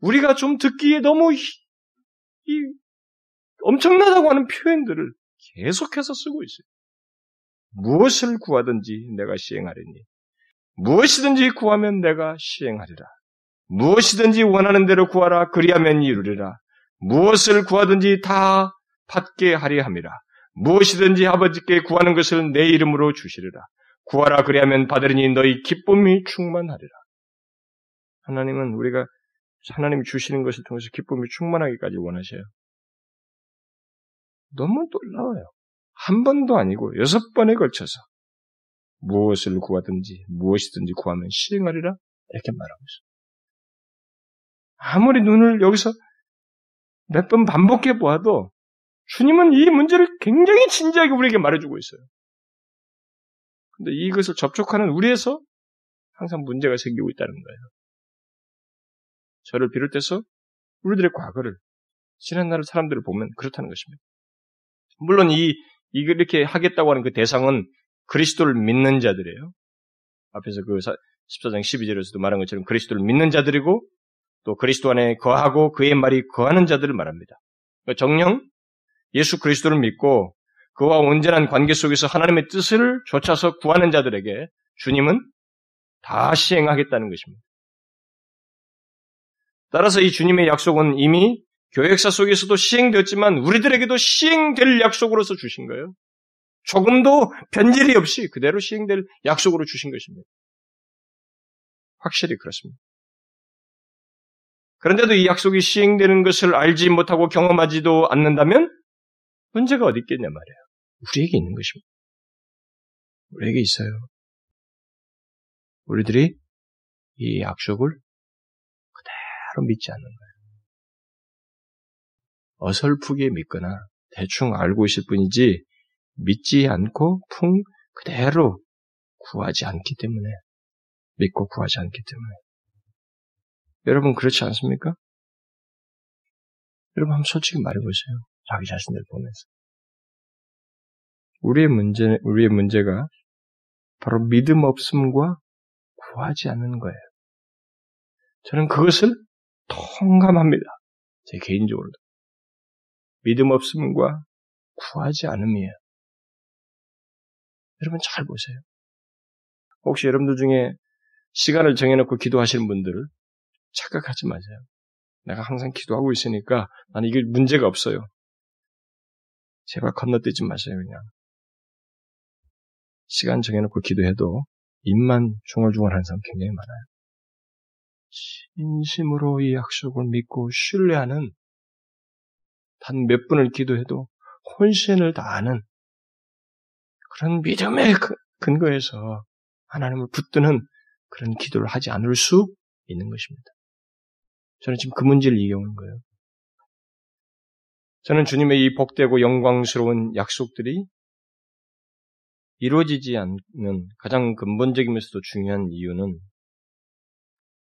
우리가 좀 듣기에 너무 이, 이 엄청나다고 하는 표현들을 계속해서 쓰고 있어요. 무엇을 구하든지 내가 시행하리니, 무엇이든지 구하면 내가 시행하리라. 무엇이든지 원하는 대로 구하라. 그리하면 이루리라. 무엇을 구하든지 다 받게 하려 함이라. 무엇이든지 아버지께 구하는 것을 내 이름으로 주시리라. 구하라 그리하면 받으리니 너희 기쁨이 충만하리라. 하나님은 우리가 하나님이 주시는 것을 통해서 기쁨이 충만하기까지 원하셔요. 너무 놀라워요. 한 번도 아니고 여섯 번에 걸쳐서 무엇을 구하든지 무엇이든지 구하면 실행하리라 이렇게 말하고 있어요. 아무리 눈을 여기서 몇 번 반복해 보아도 주님은 이 문제를 굉장히 진지하게 우리에게 말해주고 있어요. 근데 이것을 접촉하는 우리에서 항상 문제가 생기고 있다는 거예요. 저를 비롯해서 우리들의 과거를, 지난 날 사람들을 보면 그렇다는 것입니다. 물론 이, 이렇게 하겠다고 하는 그 대상은 그리스도를 믿는 자들이에요. 앞에서 그 14장 12절에서도 말한 것처럼 그리스도를 믿는 자들이고 또 그리스도 안에 거하고 그의 말이 거하는 자들을 말합니다. 그러니까 정령 예수 그리스도를 믿고 그와 온전한 관계 속에서 하나님의 뜻을 쫓아서 구하는 자들에게 주님은 다 시행하겠다는 것입니다. 따라서 이 주님의 약속은 이미 교회 역사 속에서도 시행되었지만 우리들에게도 시행될 약속으로서 주신 거예요. 조금도 변질이 없이 그대로 시행될 약속으로 주신 것입니다. 확실히 그렇습니다. 그런데도 이 약속이 시행되는 것을 알지 못하고 경험하지도 않는다면 문제가 어디 있겠냐 말이에요. 우리에게 있는 것입니다. 우리에게 있어요. 우리들이 이 약속을 그대로 믿지 않는 거예요. 어설프게 믿거나 대충 알고 있을 뿐이지 믿지 않고 풍 그대로 구하지 않기 때문에 믿고 구하지 않기 때문에 여러분 그렇지 않습니까? 여러분 한번 솔직히 말해보세요. 자기 자신을 보면서 우리의 문제 우리의 문제가 바로 믿음 없음과 구하지 않는 거예요. 저는 그것을 통감합니다. 제 개인적으로도 믿음 없음과 구하지 않음이에요. 여러분 잘 보세요. 혹시 여러분들 중에 시간을 정해놓고 기도하시는 분들을 착각하지 마세요. 내가 항상 기도하고 있으니까 나는 이게 문제가 없어요. 제발 건너뛰지 마세요, 그냥. 시간 정해놓고 기도해도 입만 중얼중얼하는 사람 굉장히 많아요. 진심으로 이 약속을 믿고 신뢰하는 단 몇 분을 기도해도 혼신을 다하는 그런 믿음의 근거에서 하나님을 붙드는 그런 기도를 하지 않을 수 있는 것입니다. 저는 지금 그 문제를 얘기하는 거예요. 저는 주님의 이 복되고 영광스러운 약속들이 이루어지지 않는 가장 근본적이면서도 중요한 이유는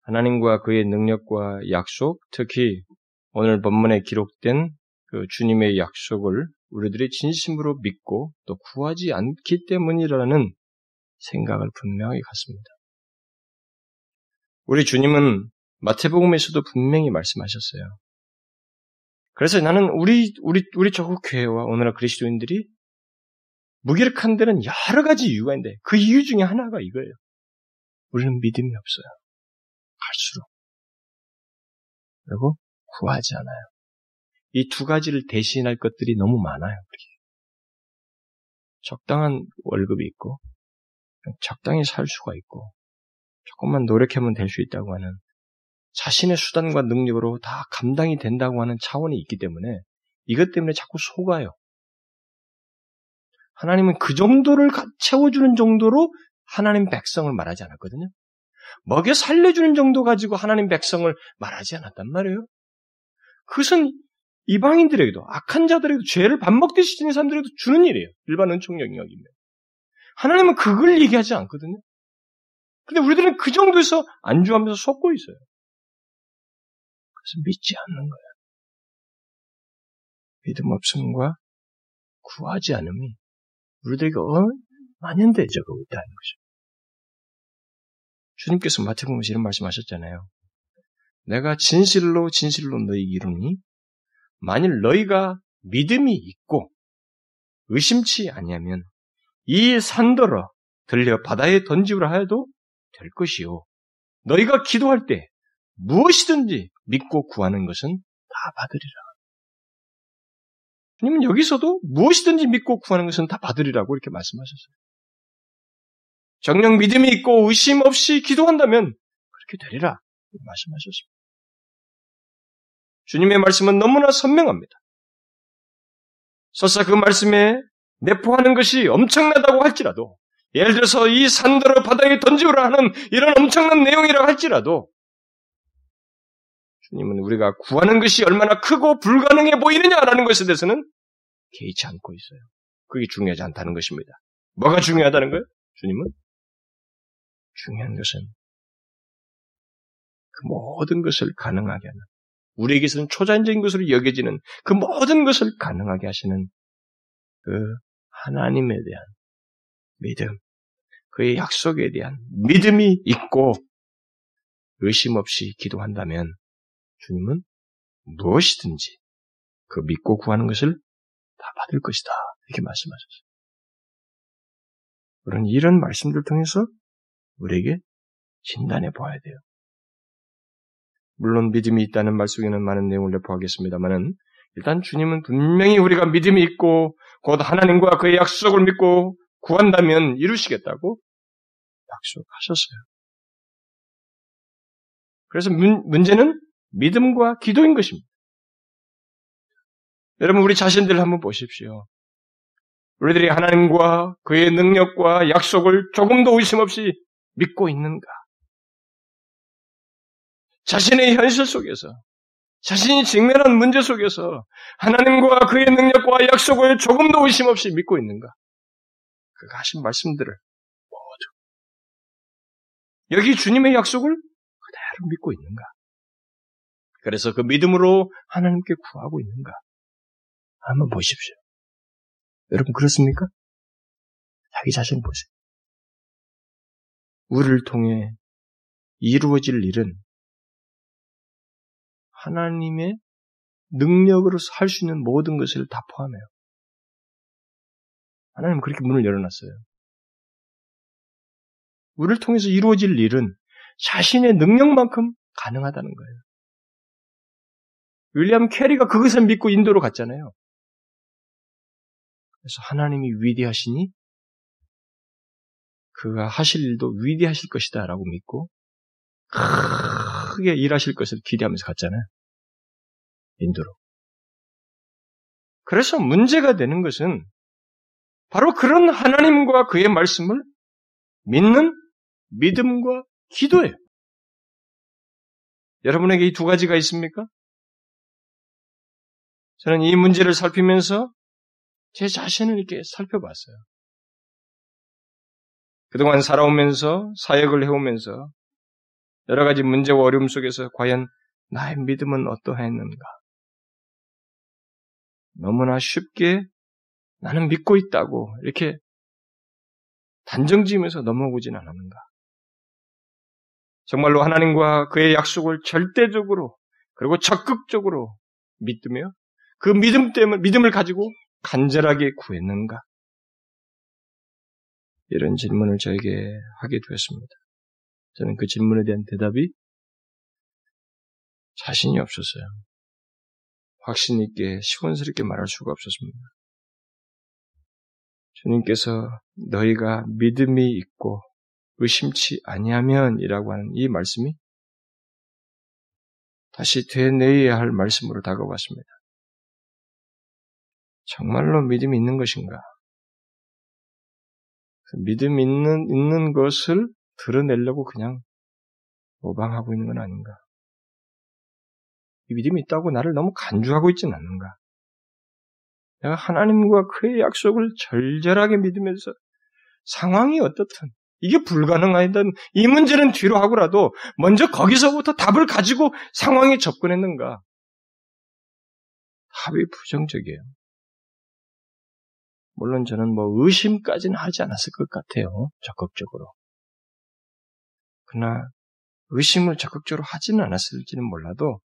하나님과 그의 능력과 약속, 특히 오늘 본문에 기록된 그 주님의 약속을 우리들이 진심으로 믿고 또 구하지 않기 때문이라는 생각을 분명히 갖습니다. 우리 주님은 마태복음에서도 분명히 말씀하셨어요. 그래서 나는 우리 우리 우리 조국 교회와 오늘날 그리스도인들이 무기력한 데는 여러 가지 이유가 있는데 그 이유 중에 하나가 이거예요. 우리는 믿음이 없어요. 갈수록. 그리고 구하지 않아요. 이 두 가지를 대신할 것들이 너무 많아요. 적당한 월급이 있고 적당히 살 수가 있고 조금만 노력하면 될 수 있다고 하는 자신의 수단과 능력으로 다 감당이 된다고 하는 차원이 있기 때문에 이것 때문에 자꾸 속아요. 하나님은 그 정도를 채워주는 정도로 하나님 백성을 말하지 않았거든요. 먹여 살려주는 정도 가지고 하나님 백성을 말하지 않았단 말이에요. 그것은 이방인들에게도 악한 자들에게도 죄를 밥 먹듯이 지는 사람들에게도 주는 일이에요. 일반 은총 영역이면. 하나님은 그걸 얘기하지 않거든요. 근데 우리들은 그 정도에서 안주하면서 속고 있어요. 그래서 믿지 않는 거예요. 믿음 없음과 구하지 않음이 우리들에게 어? 만연대적으로 있다는 거죠. 주님께서 마태복음에서 이런 말씀하셨잖아요. 내가 진실로 진실로 너희 이루니 만일 너희가 믿음이 있고 의심치 아니하면 이 산더러 들려 바다에 던지우라 하여도 될 것이요. 너희가 기도할 때 무엇이든지 믿고 구하는 것은 다 받으리라. 주님은 여기서도 무엇이든지 믿고 구하는 것은 다 받으리라고 이렇게 말씀하셨어요. 정령 믿음이 있고 의심 없이 기도한다면 그렇게 되리라 말씀하셨습니다. 주님의 말씀은 너무나 선명합니다. 설사 그 말씀에 내포하는 것이 엄청나다고 할지라도, 예를 들어서 이 산더러 바닥에 던지우라 하는 이런 엄청난 내용이라고 할지라도, 주님은 우리가 구하는 것이 얼마나 크고 불가능해 보이느냐라는 것에 대해서는 개의치 않고 있어요. 그게 중요하지 않다는 것입니다. 뭐가 중요하다는 거예요? 주님은? 중요한 것은 그 모든 것을 가능하게 하는 우리에게서는 초자연적인 것으로 여겨지는 그 모든 것을 가능하게 하시는 그 하나님에 대한 믿음, 그의 약속에 대한 믿음이 있고 의심 없이 기도한다면 주님은 무엇이든지 그 믿고 구하는 것을 다 받을 것이다. 이렇게 말씀하셨어요. 우리는 이런 말씀들 통해서 우리에게 진단해 보아야 돼요. 물론 믿음이 있다는 말 속에는 많은 내용을 내포하겠습니다만은 일단 주님은 분명히 우리가 믿음이 있고 곧 하나님과 그의 약속을 믿고 구한다면 이루시겠다고 약속하셨어요. 그래서 문, 문제는 믿음과 기도인 것입니다. 여러분 우리 자신들 한번 보십시오. 우리들이 하나님과 그의 능력과 약속을 조금도 의심 없이 믿고 있는가? 자신의 현실 속에서, 자신이 직면한 문제 속에서 하나님과 그의 능력과 약속을 조금도 의심 없이 믿고 있는가? 그가 하신 말씀들을 모두 여기 주님의 약속을 그대로 믿고 있는가? 그래서 그 믿음으로 하나님께 구하고 있는가? 한번 보십시오. 여러분 그렇습니까? 자기 자신 보세요. 우리를 통해 이루어질 일은 하나님의 능력으로 할 수 있는 모든 것을 다 포함해요. 하나님 은 그렇게 문을 열어놨어요. 우리를 통해서 이루어질 일은 자신의 능력만큼 가능하다는 거예요. 윌리엄 캐리가 그것을 믿고 인도로 갔잖아요. 그래서 하나님이 위대하시니 그가 하실 일도 위대하실 것이다 라고 믿고 크게 일하실 것을 기대하면서 갔잖아요. 인도로. 그래서 문제가 되는 것은 바로 그런 하나님과 그의 말씀을 믿는 믿음과 기도예요. 여러분에게 이 두 가지가 있습니까? 저는 이 문제를 살피면서 제 자신을 이렇게 살펴봤어요. 그동안 살아오면서 사역을 해오면서 여러 가지 문제와 어려움 속에서 과연 나의 믿음은 어떠했는가? 너무나 쉽게 나는 믿고 있다고 이렇게 단정 지으면서 넘어오진 않았는가? 정말로 하나님과 그의 약속을 절대적으로 그리고 적극적으로 믿으며 그 믿음 때문에 믿음을 가지고 간절하게 구했는가? 이런 질문을 저에게 하게 되었습니다. 저는 그 질문에 대한 대답이 자신이 없었어요. 확신 있게 시원스럽게 말할 수가 없었습니다. 주님께서 너희가 믿음이 있고 의심치 아니하면이라고 하는 이 말씀이 다시 되뇌어야 할 말씀으로 다가왔습니다. 정말로 믿음이 있는 것인가? 그 믿음 있는, 있는 것을 드러내려고 그냥 모방하고 있는 건 아닌가? 이 믿음이 있다고 나를 너무 간주하고 있지는 않는가? 내가 하나님과 그의 약속을 절절하게 믿으면서 상황이 어떻든 이게 불가능하던 이 문제는 뒤로 하고라도 먼저 거기서부터 답을 가지고 상황에 접근했는가? 답이 부정적이에요. 물론 저는 뭐 의심까지는 하지 않았을 것 같아요. 적극적으로. 그러나 의심을 적극적으로 하지는 않았을지는 몰라도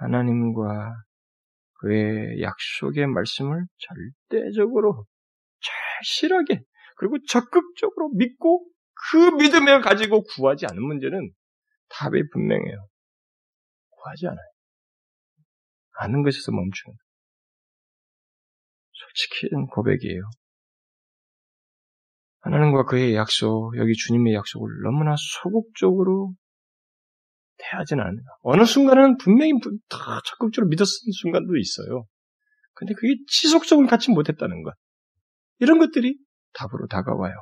하나님과 그의 약속의 말씀을 절대적으로 절실하게 그리고 적극적으로 믿고 그 믿음을 가지고 구하지 않은 문제는 답이 분명해요. 구하지 않아요. 아는 것에서 멈추는 솔직히 고백이에요. 하나님과 그의 약속, 여기 주님의 약속을 너무나 소극적으로 대하지는 않는다. 어느 순간은 분명히 다 적극적으로 믿었던 순간도 있어요. 근데 그게 지속적으로 갖지 못했다는 것. 이런 것들이 답으로 다가와요.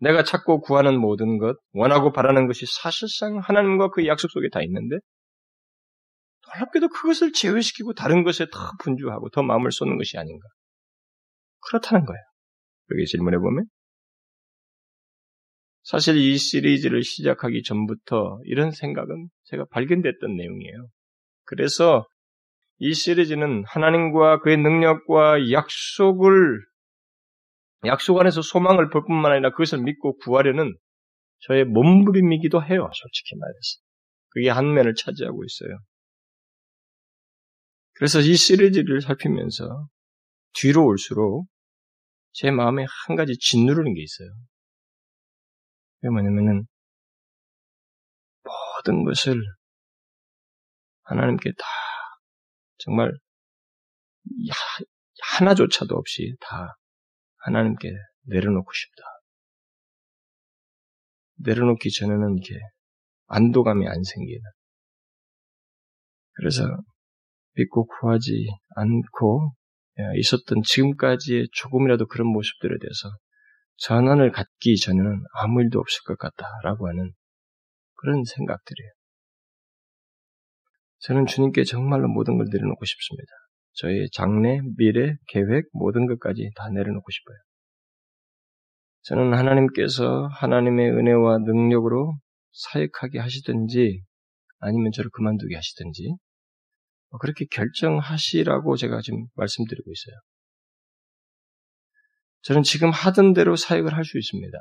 내가 찾고 구하는 모든 것, 원하고 바라는 것이 사실상 하나님과 그 약속 속에 다 있는데, 놀랍게도 그것을 제외시키고 다른 것에 더 분주하고 더 마음을 쏟는 것이 아닌가. 그렇다는 거예요. 여기 질문해 보면. 사실 이 시리즈를 시작하기 전부터 이런 생각은 제가 발견됐던 내용이에요. 그래서 이 시리즈는 하나님과 그의 능력과 약속을 약속 안에서 소망을 볼 뿐만 아니라 그것을 믿고 구하려는 저의 몸부림이기도 해요. 솔직히 말해서. 그게 한 면을 차지하고 있어요. 그래서 이 시리즈를 살피면서 뒤로 올수록 제 마음에 한 가지 짓누르는 게 있어요. 그게 뭐냐면은 모든 것을 하나님께 다 정말 하나조차도 없이 다 하나님께 내려놓고 싶다. 내려놓기 전에는 이렇게 안도감이 안 생기는. 그래서 믿고 구하지 않고 있었던 지금까지의 조금이라도 그런 모습들에 대해서 전환을 갖기 전에는 아무 일도 없을 것 같다라고 하는 그런 생각들이에요. 저는 주님께 정말로 모든 걸 내려놓고 싶습니다. 저의 장래, 미래, 계획, 모든 것까지 다 내려놓고 싶어요. 저는 하나님께서 하나님의 은혜와 능력으로 사역하게 하시든지 아니면 저를 그만두게 하시든지 뭐 그렇게 결정하시라고 제가 지금 말씀드리고 있어요. 저는 지금 하던 대로 사역을 할 수 있습니다.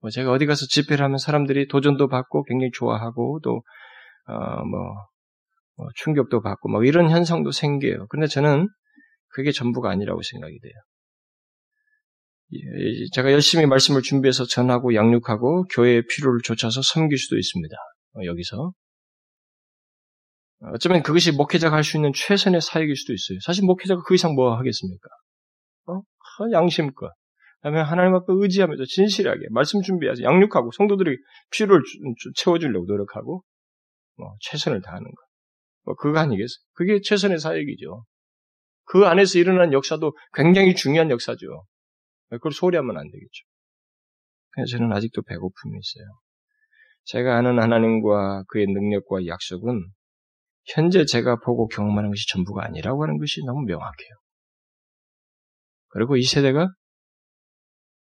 뭐 제가 어디 가서 집회를 하면 사람들이 도전도 받고 굉장히 좋아하고 또, 어, 뭐, 뭐 충격도 받고 뭐 이런 현상도 생겨요. 근데 저는 그게 전부가 아니라고 생각이 돼요. 제가 열심히 말씀을 준비해서 전하고 양육하고 교회의 필요를 좇아서 섬길 수도 있습니다. 어, 여기서. 어쩌면 그것이 목회자가 할 수 있는 최선의 사역일 수도 있어요. 사실 목회자가 그 이상 뭐 하겠습니까? 어? 양심껏. 그다음에 하나님 앞에 의지하면서 진실하게 말씀 준비해서 양육하고 성도들이 필요를 채워주려고 노력하고 뭐 최선을 다하는 것. 뭐 그거 아니겠어요? 그게 최선의 사역이죠. 그 안에서 일어난 역사도 굉장히 중요한 역사죠. 그걸 소홀히 하면 안 되겠죠. 그래서 저는 아직도 배고픔이 있어요. 제가 아는 하나님과 그의 능력과 약속은 현재 제가 보고 경험하는 것이 전부가 아니라고 하는 것이 너무 명확해요. 그리고 이 세대가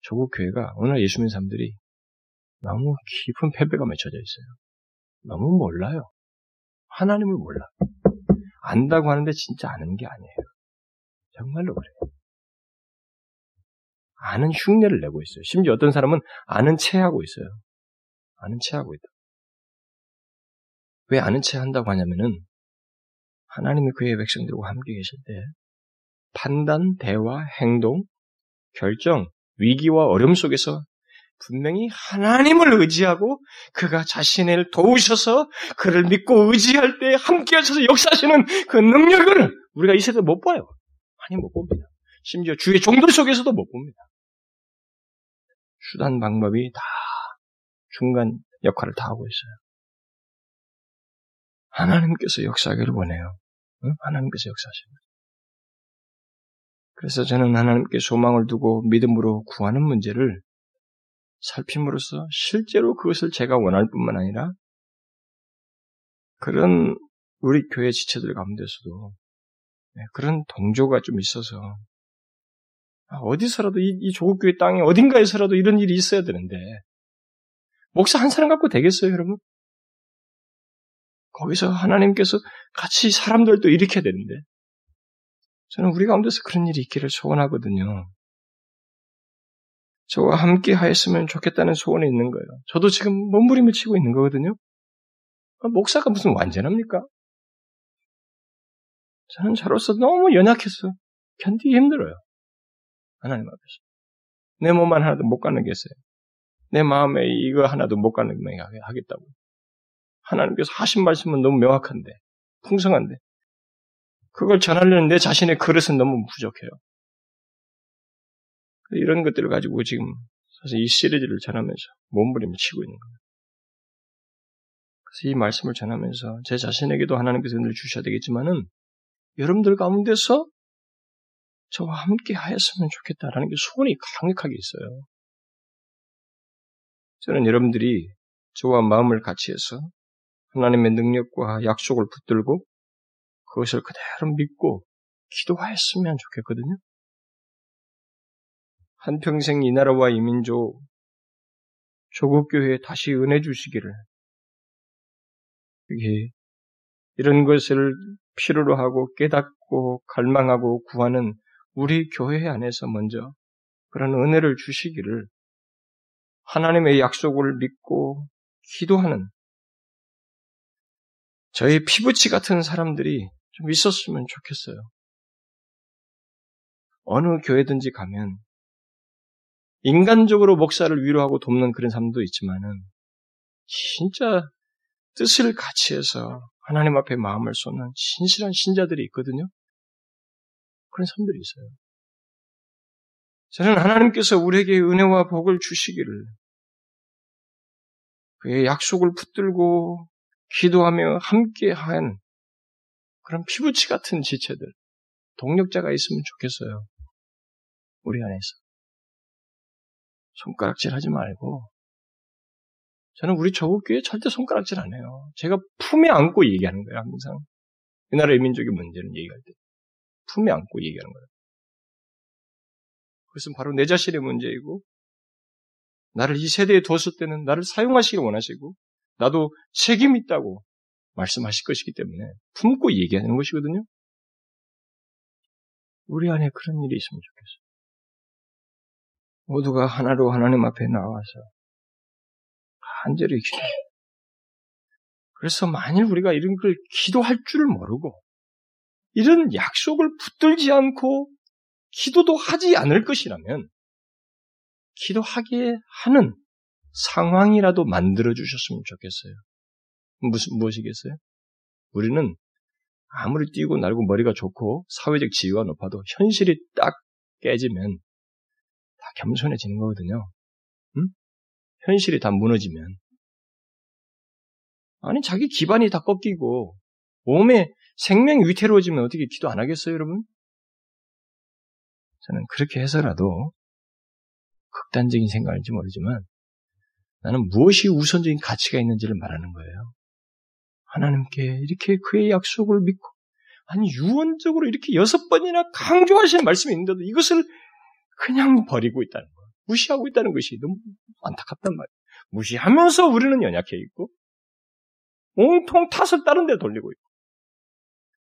조국 교회가 오늘 예수 믿는 사람들이 너무 깊은 패배가 맺혀져 있어요. 너무 몰라요. 하나님을 몰라. 안다고 하는데 진짜 아는 게 아니에요. 정말로 그래요. 아는 흉내를 내고 있어요. 심지어 어떤 사람은 아는 체 하고 있어요. 아는 체 하고 있다. 왜 아는 체 한다고 하냐면은 하나님이 그의 백성들과 함께 계실 때 판단, 대화, 행동, 결정, 위기와 어려움 속에서 분명히 하나님을 의지하고 그가 자신을 도우셔서 그를 믿고 의지할 때 함께 하셔서 역사하시는 그 능력을 우리가 이 세대 못 봐요. 많이 못 봅니다. 심지어 주의 종들 속에서도 못 봅니다. 수단 방법이 다 중간 역할을 다 하고 있어요. 하나님께서 역사하기를 원해요. 응? 하나님께서 역사하십니다. 그래서 저는 하나님께 소망을 두고 믿음으로 구하는 문제를 살핌으로써 실제로 그것을 제가 원할 뿐만 아니라 그런 우리 교회 지체들 가운데서도 네, 그런 동조가 좀 있어서 아, 어디서라도 이, 이 조국교회 땅에 어딘가에서라도 이런 일이 있어야 되는데 목사 한 사람 갖고 되겠어요, 여러분? 거기서 하나님께서 같이 사람들도 일으켜야 되는데 저는 우리 가운데서 그런 일이 있기를 소원하거든요. 저와 함께 하였으면 좋겠다는 소원이 있는 거예요. 저도 지금 몸부림을 치고 있는 거거든요. 아, 목사가 무슨 완전합니까? 저는 저로서 너무 연약해서 견디기 힘들어요. 하나님 앞에서. 내 몸만 하나도 못 가는겠어요. 내 마음에 이거 하나도 못 가는 게 하겠다고. 하나님께서 하신 말씀은 너무 명확한데, 풍성한데, 그걸 전하려는 내 자신의 그릇은 너무 부족해요. 이런 것들을 가지고 지금 사실 이 시리즈를 전하면서 몸부림을 치고 있는 거예요. 그래서 이 말씀을 전하면서 제 자신에게도 하나님께서 은혜를 주셔야 되겠지만은 여러분들 가운데서 저와 함께 하였으면 좋겠다라는 게 소원이 강력하게 있어요. 저는 여러분들이 저와 마음을 같이 해서 하나님의 능력과 약속을 붙들고 그것을 그대로 믿고 기도하였으면 좋겠거든요. 한평생 이 나라와 이 민족, 조국교회에 다시 은혜 주시기를, 이게 이런 것을 필요로 하고 깨닫고 갈망하고 구하는 우리 교회 안에서 먼저 그런 은혜를 주시기를 하나님의 약속을 믿고 기도하는 저희 피부치 같은 사람들이 좀 있었으면 좋겠어요. 어느 교회든지 가면 인간적으로 목사를 위로하고 돕는 그런 사람도 있지만은 진짜 뜻을 같이 해서 하나님 앞에 마음을 쏟는 신실한 신자들이 있거든요. 그런 사람들이 있어요. 저는 하나님께서 우리에게 은혜와 복을 주시기를 그의 약속을 붙들고 기도하며 함께한 그런 피부치 같은 지체들, 동력자가 있으면 좋겠어요. 우리 안에서. 손가락질 하지 말고, 저는 우리 조국교회 절대 손가락질 안 해요. 제가 품에 안고 얘기하는 거예요, 항상. 우리나라의 민족의 문제는 얘기할 때. 품에 안고 얘기하는 거예요. 그것은 바로 내 자신의 문제이고, 나를 이 세대에 뒀을 때는 나를 사용하시기 원하시고, 나도 책임 있다고 말씀하실 것이기 때문에 품고 얘기하는 것이거든요. 우리 안에 그런 일이 있으면 좋겠어요. 모두가 하나로 하나님 앞에 나와서 간절히 기도. 그래서 만일 우리가 이런 걸 기도할 줄을 모르고 이런 약속을 붙들지 않고 기도도 하지 않을 것이라면 기도하게 하는 상황이라도 만들어 주셨으면 좋겠어요. 무슨 무엇이겠어요? 우리는 아무리 뛰고 날고 머리가 좋고 사회적 지위가 높아도 현실이 딱 깨지면 다 겸손해지는 거거든요. 응? 현실이 다 무너지면 아니 자기 기반이 다 꺾이고 몸에 생명이 위태로워지면 어떻게 기도 안 하겠어요, 여러분? 저는 그렇게 해서라도 극단적인 생각인지 모르지만 나는 무엇이 우선적인 가치가 있는지를 말하는 거예요. 하나님께 이렇게 그의 약속을 믿고 아니 유언적으로 이렇게 여섯 번이나 강조하시는 말씀이 있는데도 이것을 그냥 버리고 있다는 거예요. 무시하고 있다는 것이 너무 안타깝단 말이에요. 무시하면서 우리는 연약해 있고 온통 탓을 다른 데 돌리고 있고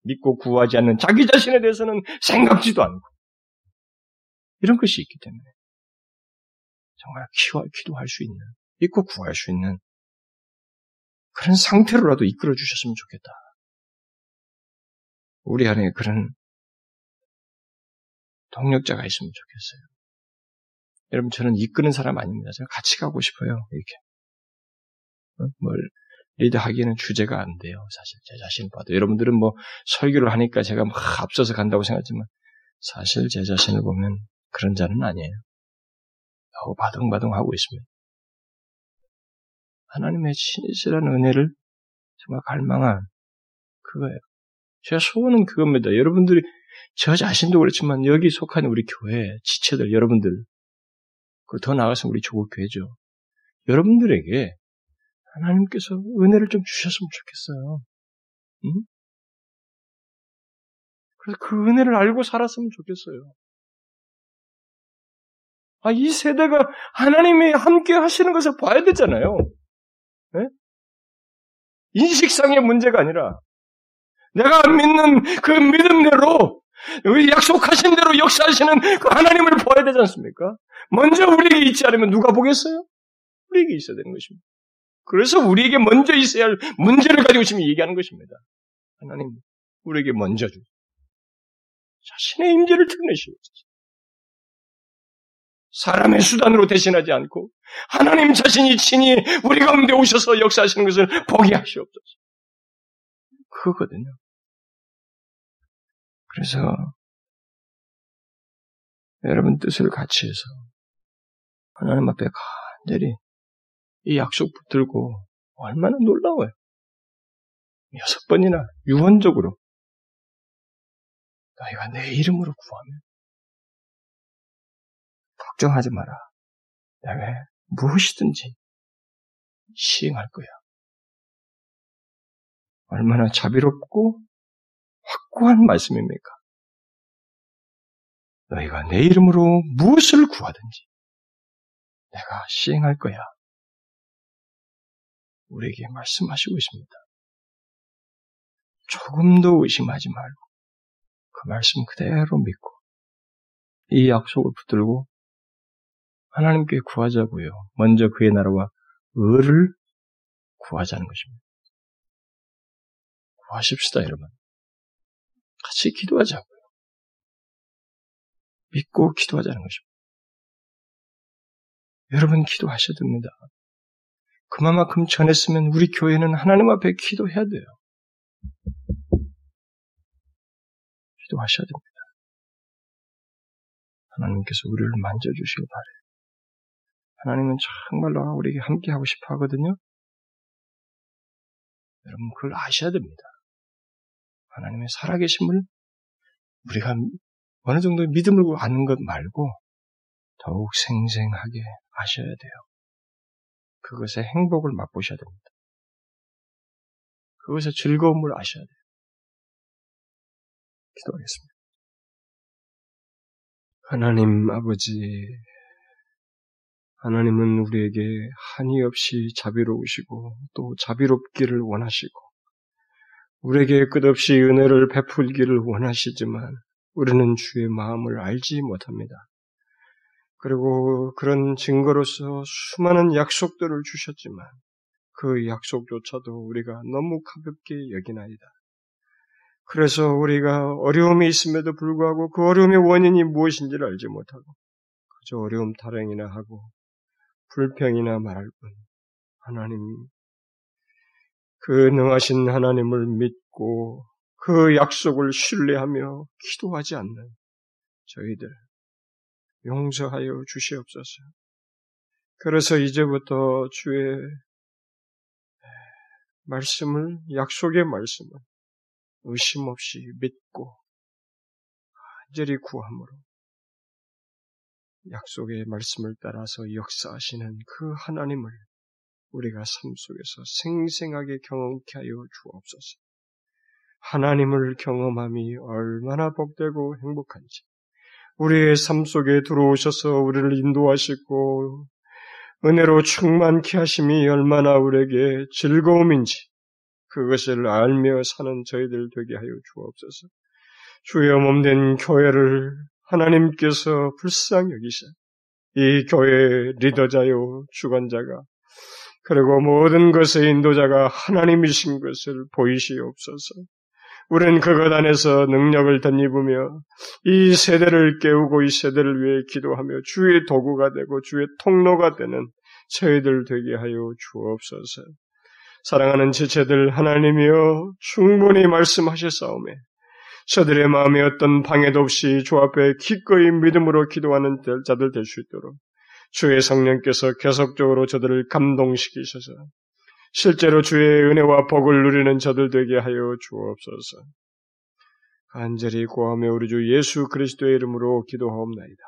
믿고 구하지 않는 자기 자신에 대해서는 생각지도 않고 이런 것이 있기 때문에 정말 기도할 수 있는 믿고 구할 수 있는 그런 상태로라도 이끌어 주셨으면 좋겠다. 우리 안에 그런 동력자가 있으면 좋겠어요. 여러분, 저는 이끄는 사람 아닙니다. 제가 같이 가고 싶어요. 이렇게. 어? 뭘 리드하기에는 주제가 안 돼요. 사실 제 자신을 봐도. 여러분들은 뭐 설교를 하니까 제가 막 앞서서 간다고 생각하지만 사실 제 자신을 보면 그런 자는 아니에요. 바둥바둥 하고 있습니다. 하나님의 신실한 은혜를 정말 갈망한 그거예요. 제 소원은 그겁니다. 여러분들이 저 자신도 그렇지만 여기 속한 우리 교회 지체들 여러분들 그리고 더 나아가서 우리 조국 교회죠. 여러분들에게 하나님께서 은혜를 좀 주셨으면 좋겠어요. 응? 그래서 그 은혜를 알고 살았으면 좋겠어요. 아, 이 세대가 하나님이 함께 하시는 것을 봐야 되잖아요. 네? 인식상의 문제가 아니라 내가 믿는 그 믿음대로 약속하신 대로 역사하시는 그 하나님을 보아야 되지 않습니까? 먼저 우리에게 있지 않으면 누가 보겠어요? 우리에게 있어야 되는 것입니다. 그래서 우리에게 먼저 있어야 할 문제를 가지고 지금 얘기하는 것입니다. 하나님, 우리에게 먼저 주. 자신의 임재를 드러내시옵소서. 사람의 수단으로 대신하지 않고 하나님 자신이 친히 우리 가운데 오셔서 역사하시는 것을 보게 하시옵소서. 그거거든요. 그래서 여러분 뜻을 같이 해서 하나님 앞에 간절히 이 약속 붙들고 얼마나 놀라워요. 여섯 번이나 유언적으로 너희가 내 이름으로 구하면 걱정하지 마라. 내가 무엇이든지 시행할 거야. 얼마나 자비롭고 확고한 말씀입니까? 너희가 내 이름으로 무엇을 구하든지 내가 시행할 거야. 우리에게 말씀하시고 있습니다. 조금도 의심하지 말고 그 말씀 그대로 믿고 이 약속을 붙들고 하나님께 구하자고요. 먼저 그의 나라와 의를 구하자는 것입니다. 구하십시다, 여러분. 같이 기도하자고요. 믿고 기도하자는 것입니다. 여러분 기도하셔야 됩니다. 그만큼 전했으면 우리 교회는 하나님 앞에 기도해야 돼요. 기도하셔야 됩니다. 하나님께서 우리를 만져주시길 바래요. 하나님은 정말로 우리에게 함께 하고 싶어 하거든요. 여러분 그걸 아셔야 됩니다. 하나님의 살아계심을 우리가 어느 정도 믿음을 아는 것 말고 더욱 생생하게 아셔야 돼요. 그것의 행복을 맛보셔야 됩니다. 그것의 즐거움을 아셔야 돼요. 기도하겠습니다. 하나님 아버지, 하나님은 우리에게 한이 없이 자비로우시고 또 자비롭기를 원하시고 우리에게 끝없이 은혜를 베풀기를 원하시지만 우리는 주의 마음을 알지 못합니다. 그리고 그런 증거로서 수많은 약속들을 주셨지만 그 약속조차도 우리가 너무 가볍게 여기나이다. 그래서 우리가 어려움이 있음에도 불구하고 그 어려움의 원인이 무엇인지를 알지 못하고 그저 어려움 타령이나 하고 불평이나 말할 뿐 하나님 그 능하신 하나님을 믿고 그 약속을 신뢰하며 기도하지 않는 저희들 용서하여 주시옵소서. 그래서 이제부터 주의 말씀을 약속의 말씀을 의심 없이 믿고 간절히 구함으로 약속의 말씀을 따라서 역사하시는 그 하나님을 우리가 삶 속에서 생생하게 경험케 하여 주옵소서. 하나님을 경험함이 얼마나 복되고 행복한지, 우리의 삶 속에 들어오셔서 우리를 인도하시고, 은혜로 충만케 하심이 얼마나 우리에게 즐거움인지, 그것을 알며 사는 저희들 되게 하여 주옵소서. 주의 몸된 교회를 하나님께서 불쌍히 여기셔. 이 교회의 리더자요, 주관자가, 그리고 모든 것의 인도자가 하나님이신 것을 보이시옵소서. 우리는 그것 안에서 능력을 덧입으며 이 세대를 깨우고 이 세대를 위해 기도하며 주의 도구가 되고 주의 통로가 되는 저희들 되게 하여 주옵소서. 사랑하는 지체들 하나님이여 충분히 말씀하셨사오매 저들의 마음에 어떤 방해도 없이 주 앞에 기꺼이 믿음으로 기도하는 자들 될 수 있도록 주의 성령께서 계속적으로 저들을 감동시키셔서 실제로 주의 은혜와 복을 누리는 저들 되게 하여 주옵소서. 간절히 고하며 우리 주 예수 그리스도의 이름으로 기도하옵나이다.